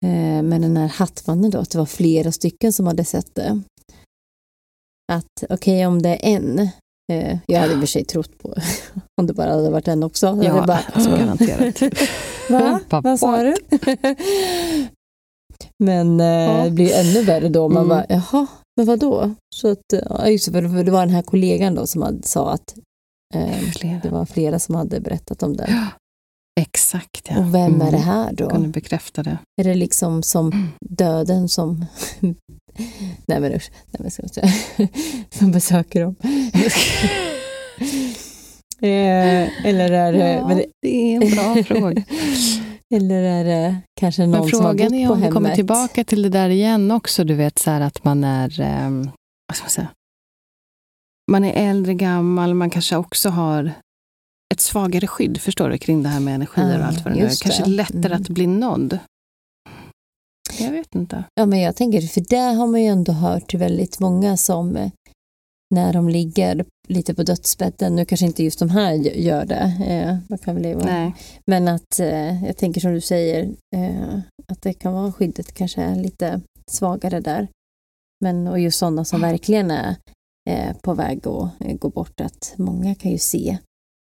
Eh, men den här hattmannen då, att det var flera stycken som hade sett det. Att okej, om det är en, eh, jag hade i och för sig trott på om det bara hade varit en också. Ja, bara, alltså garanterat. Va? Vad sa du? men eh, Ja. det blir ännu värre då. Man Mm. bara, jaha, men vad då? Så att, ja, just det, för det var den här kollegan då som hade, sa att eh, Flera. det var flera som hade berättat om det. Exakt, ja. Och vem är Mm. det här då? Kunde bekräfta det. Är det liksom som döden som... Nej men usch, nej men ska jag säga. som besöker dem. Eh, eller är det... Ja, det- det är en bra fråga. Eller är det kanske någon Men som har frågan bott är på om vi hemmet? kommer tillbaka till det där igen också, du vet så här att man är, eh, vad ska man säga, man är äldre, gammal, man kanske också har ett svagare skydd, förstår du, kring det här med energier och allt vad det nu är. Kanske det. lättare Mm. att bli nådd. Jag vet inte. Ja, men jag tänker, för där har man ju ändå hört väldigt många som när de ligger lite på dödsbädden, nu kanske inte just de här gö- gör det, eh, kan väl? Nej. men att eh, jag tänker som du säger, eh, att det kan vara skyddet kanske är lite svagare där. Men och just sådana som verkligen är eh, på väg att eh, gå bort, att många kan ju se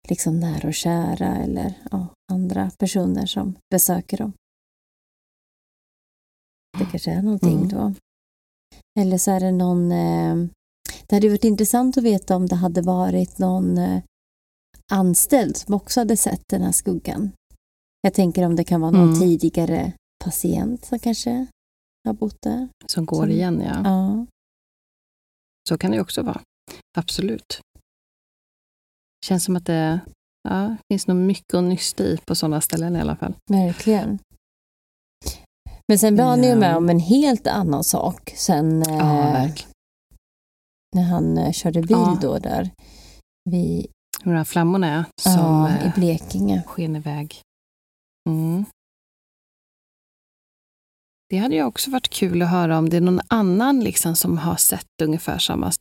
liksom nära och kära eller ja, andra personer som besöker dem. Det kanske är någonting Mm. då. Eller så är det någon eh, det hade varit intressant att veta om det hade varit någon eh, anställd som också hade sett den här skuggan. Jag tänker om det kan vara någon Mm. tidigare patient som kanske har bott där. Som går Som- igen, ja. Ja. Så kan det också vara. Absolut. Känns som att det ja, finns nog mycket att nysta i på sådana ställen i alla fall. Verkligen. Men sen var han ju med om en helt annan sak sen eh, Ja, verkligen. När han eh, körde bil Ja. då där vid, Hur de här flammorna är som ja, eh, i Blekinge. sken iväg. Mm. Det hade ju också varit kul att höra om det är någon annan liksom som har sett ungefär samma.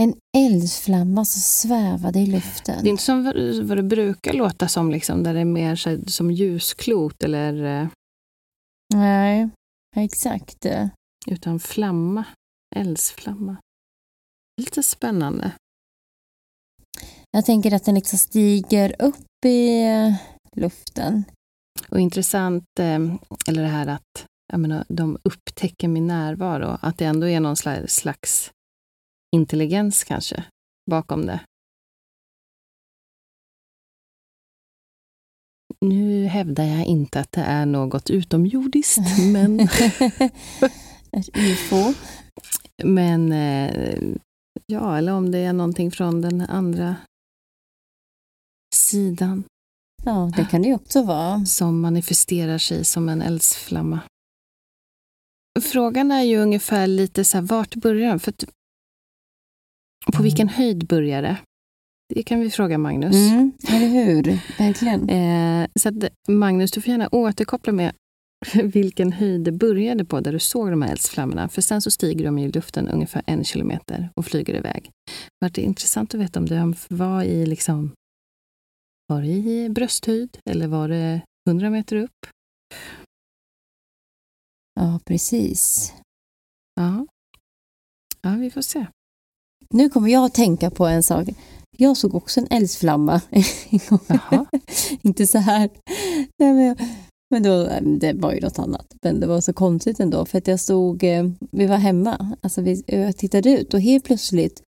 En eldsflamma som svävade i luften. Det är inte som vad det brukar låta som, liksom, där det är mer så, som ljusklot eller eh, Nej, exakt. utan flamma. Eldsflamma. Lite spännande. Jag tänker att den liksom stiger upp i luften. Och intressant, eh, eller det här att jag menar, de upptäcker min närvaro, att det ändå är någon slags, slags intelligens kanske bakom det. Nu hävdar jag inte att det är något utomjordiskt, men... Ett ufo. Men eh, ja, eller om det är någonting från den andra sidan Ja, det kan det ju också vara. som manifesterar sig som en eldsflamma. Frågan är ju ungefär lite så här, vart börjar den? För att, på vilken höjd börjar det? Det kan vi fråga Magnus. Mm, eller hur? Verkligen. Eh, så att, Magnus, du får gärna återkoppla med vilken höjd det började på där du såg de här eldsflammorna. För sen så stiger de i luften ungefär en kilometer och flyger iväg. Men det är intressant att veta om det var i, liksom, var i brösthöjd eller var det 100 meter upp? Ja, precis. Ja. ja, vi får se. Nu kommer jag att tänka på en sak. Jag såg också en eldsflamma en gång. Inte så här. Nej, men, men då, det var ju något annat. Men det var så konstigt ändå. För att jag stod, eh, vi var hemma, alltså vi, jag tittade ut och helt plötsligt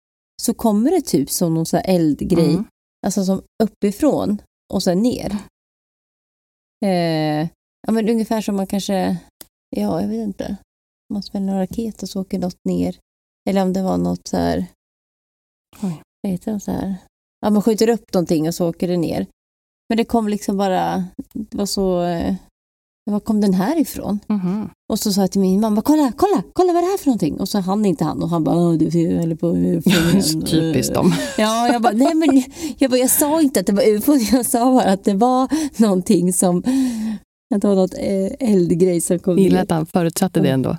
så kommer det typ som någon så här eldgrej. Mm. Alltså som uppifrån och sen ner. Eh, ja men ungefär som man kanske, ja jag vet inte. Man smäller en raket och så åker något ner. Eller om det var något så här, Oj. vad heter det så här? Ja man skjuter upp någonting och så åker det ner. Men det kom liksom bara, det var så, eh, var kom den här ifrån? Mhm. Och så sa jag till min mamma, kolla, kolla, kolla vad är det här för någonting? Och så hann inte han och han bara, "Åh, du håller på ufon." Typiskt dem. Ja, jag bara, nej men jag, bara, jag sa inte att det var ufon, jag sa bara att det var någonting som, att det var något eh, eldgrej som kom Gillar att han förutsatte det ändå.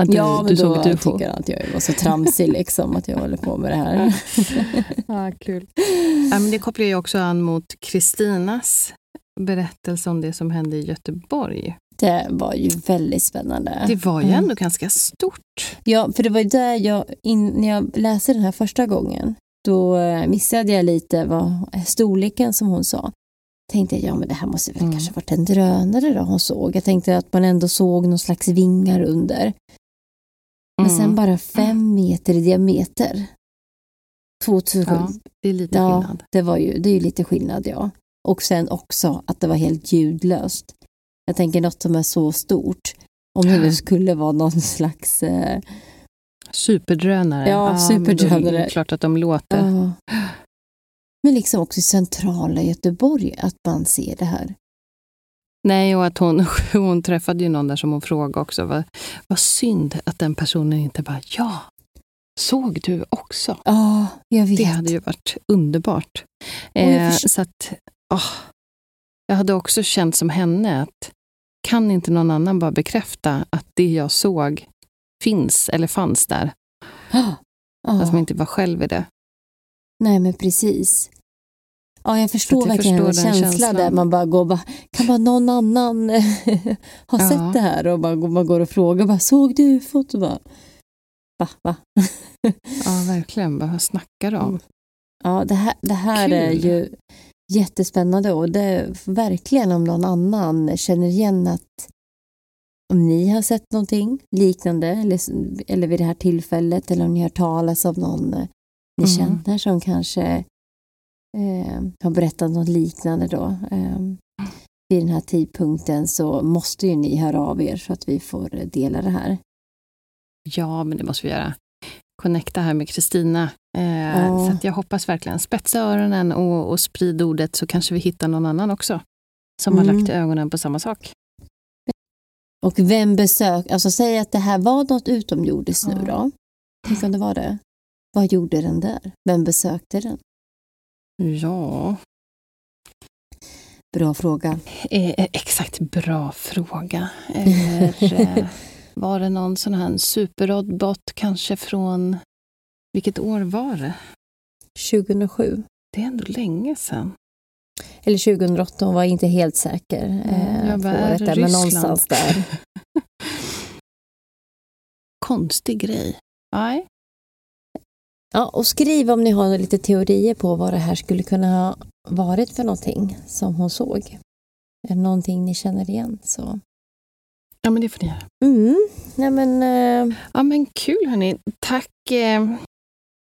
Att du, Ja, men du då såg ett ufo. tycker han att jag var så tramsig liksom, att jag håller på med det här. Ja, kul. Ja, men det kopplar ju också an mot Kristinas berättelse om det som hände i Göteborg. Det var ju väldigt spännande. Det var ju Mm. ändå ganska stort. Ja, för det var ju där jag, in, när jag läste den här första gången, då eh, missade jag lite vad storleken som hon sa. Tänkte jag, ja men det här måste väl Mm. kanske varit en drönare då hon såg. Jag tänkte att man ändå såg någon slags vingar under. Men sen Mm. bara fem meter i diameter. 2007. Ja, det är lite Ja, skillnad. det, var ju, det är ju lite skillnad ja. Och sen också att det var helt ljudlöst. Jag tänker något som är så stort. Om det nu skulle vara någon slags... Eh, Superdrönare. Ja, är superdrönare. det klart att de låter. ja. Men liksom också i centrala Göteborg att man ser det här. Nej, och att hon, hon träffade ju någon där som hon frågade också. Vad, vad synd att den personen inte bara, ja, såg du också? Ja, jag vet. Det hade ju varit underbart. Eh, så att, åh, jag hade också känt som henne att kan inte någon annan bara bekräfta att det jag såg finns eller fanns där? Ja. Att man inte var själv i det. Nej, men precis. Ja, jag förstår jag verkligen förstår en känsla känslan. där man bara går bara, kan bara någon annan ha Ja. sett det här? Och bara, man går och frågar, bara, såg du ufot? Och bara, va, va? Ja, verkligen. Vad snackar du om? Mm. Ja, det här, det här är ju jättespännande och det är verkligen om någon annan känner igen att om ni har sett någonting liknande eller, eller vid det här tillfället eller om ni har talas av någon ni Mm. känner som kanske eh, har berättat något liknande då. Eh, vid den här tidpunkten så måste ju ni höra av er så att vi får dela det här. Ja, men det måste vi göra. Connecta här med Kristina. Eh, Ja. Så att jag hoppas verkligen spetsa öronen och, och sprid ordet så kanske vi hittar någon annan också som har Mm. lagt ögonen på samma sak. Och vem besök, alltså säg att det här var något utomjordiskt nu Ja. då. Tänk om det var det. Vad gjorde den där? Vem besökte den? Ja, Bra fråga. eh, exakt bra fråga. Eller eh, var det någon sån här superrobot kanske från, vilket år var det? 2007. Det är ändå länge sedan. Eller 2008, hon var inte helt säker. Mm, jag på bara, är året där, men någonstans där. Konstig grej. Nej. Ja, och skriv om ni har lite teorier på vad det här skulle kunna ha varit för någonting som hon såg. Är det någonting ni känner igen så. Ja, men det får ni göra. Mm, nej men... Eh, Ja, men kul hörni. Tack. eh,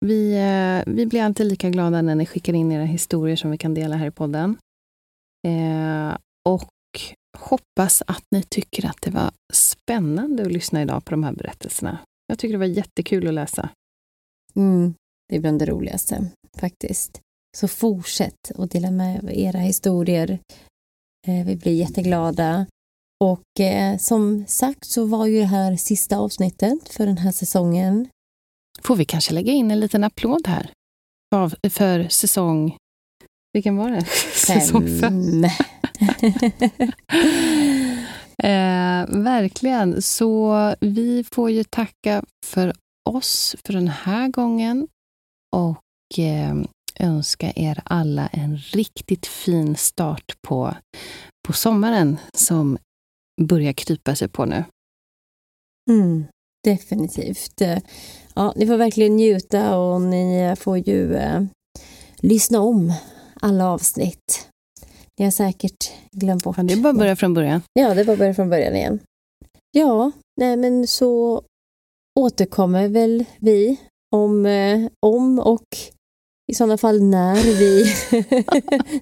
Vi, eh, vi blir alltid lika glada när ni skickar in era historier som vi kan dela här i podden. Eh, och hoppas att ni tycker att det var spännande att lyssna idag på de här berättelserna. Jag tycker det var jättekul att läsa. Mm, det är bland det roligaste faktiskt. Så fortsätt att dela med era historier. Eh, vi blir jätteglada. Och eh, som sagt så var ju det här sista avsnittet för den här säsongen. Får vi kanske lägga in en liten applåd här? Av, för säsong... Vilken var det? Säsong fem. Fem. Eh, verkligen. Så vi får ju tacka för oss för den här gången och eh, önska er alla en riktigt fin start på, på sommaren som börjar krypa sig på nu. Mm, definitivt. Ja, ni får verkligen njuta och ni får ju eh, lyssna om alla avsnitt. Ni har säkert glömt bort. Ja, det är bara att börja från början. Ja, det var börja från början igen. Ja, nej men så återkommer väl vi om, eh, om och i sådana fall när vi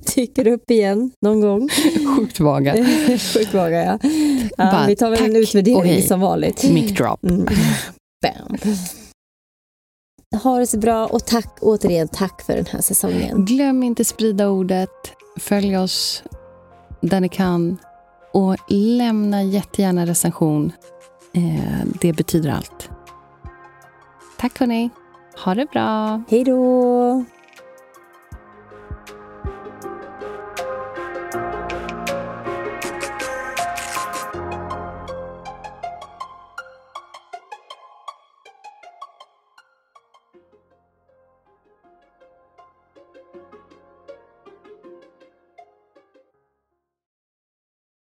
dyker upp igen någon gång. Sjukt vaga. Sjukt vaga, ja. ja vi tar väl en utvärdering hej. som vanligt. Mic drop. Mm. Bam. Ha det så bra och tack återigen tack för den här säsongen. Glöm inte sprida ordet. Följ oss där ni kan. Och lämna jättegärna recension. Eh, det betyder allt. Tack hörni. Ha det bra. Hej då!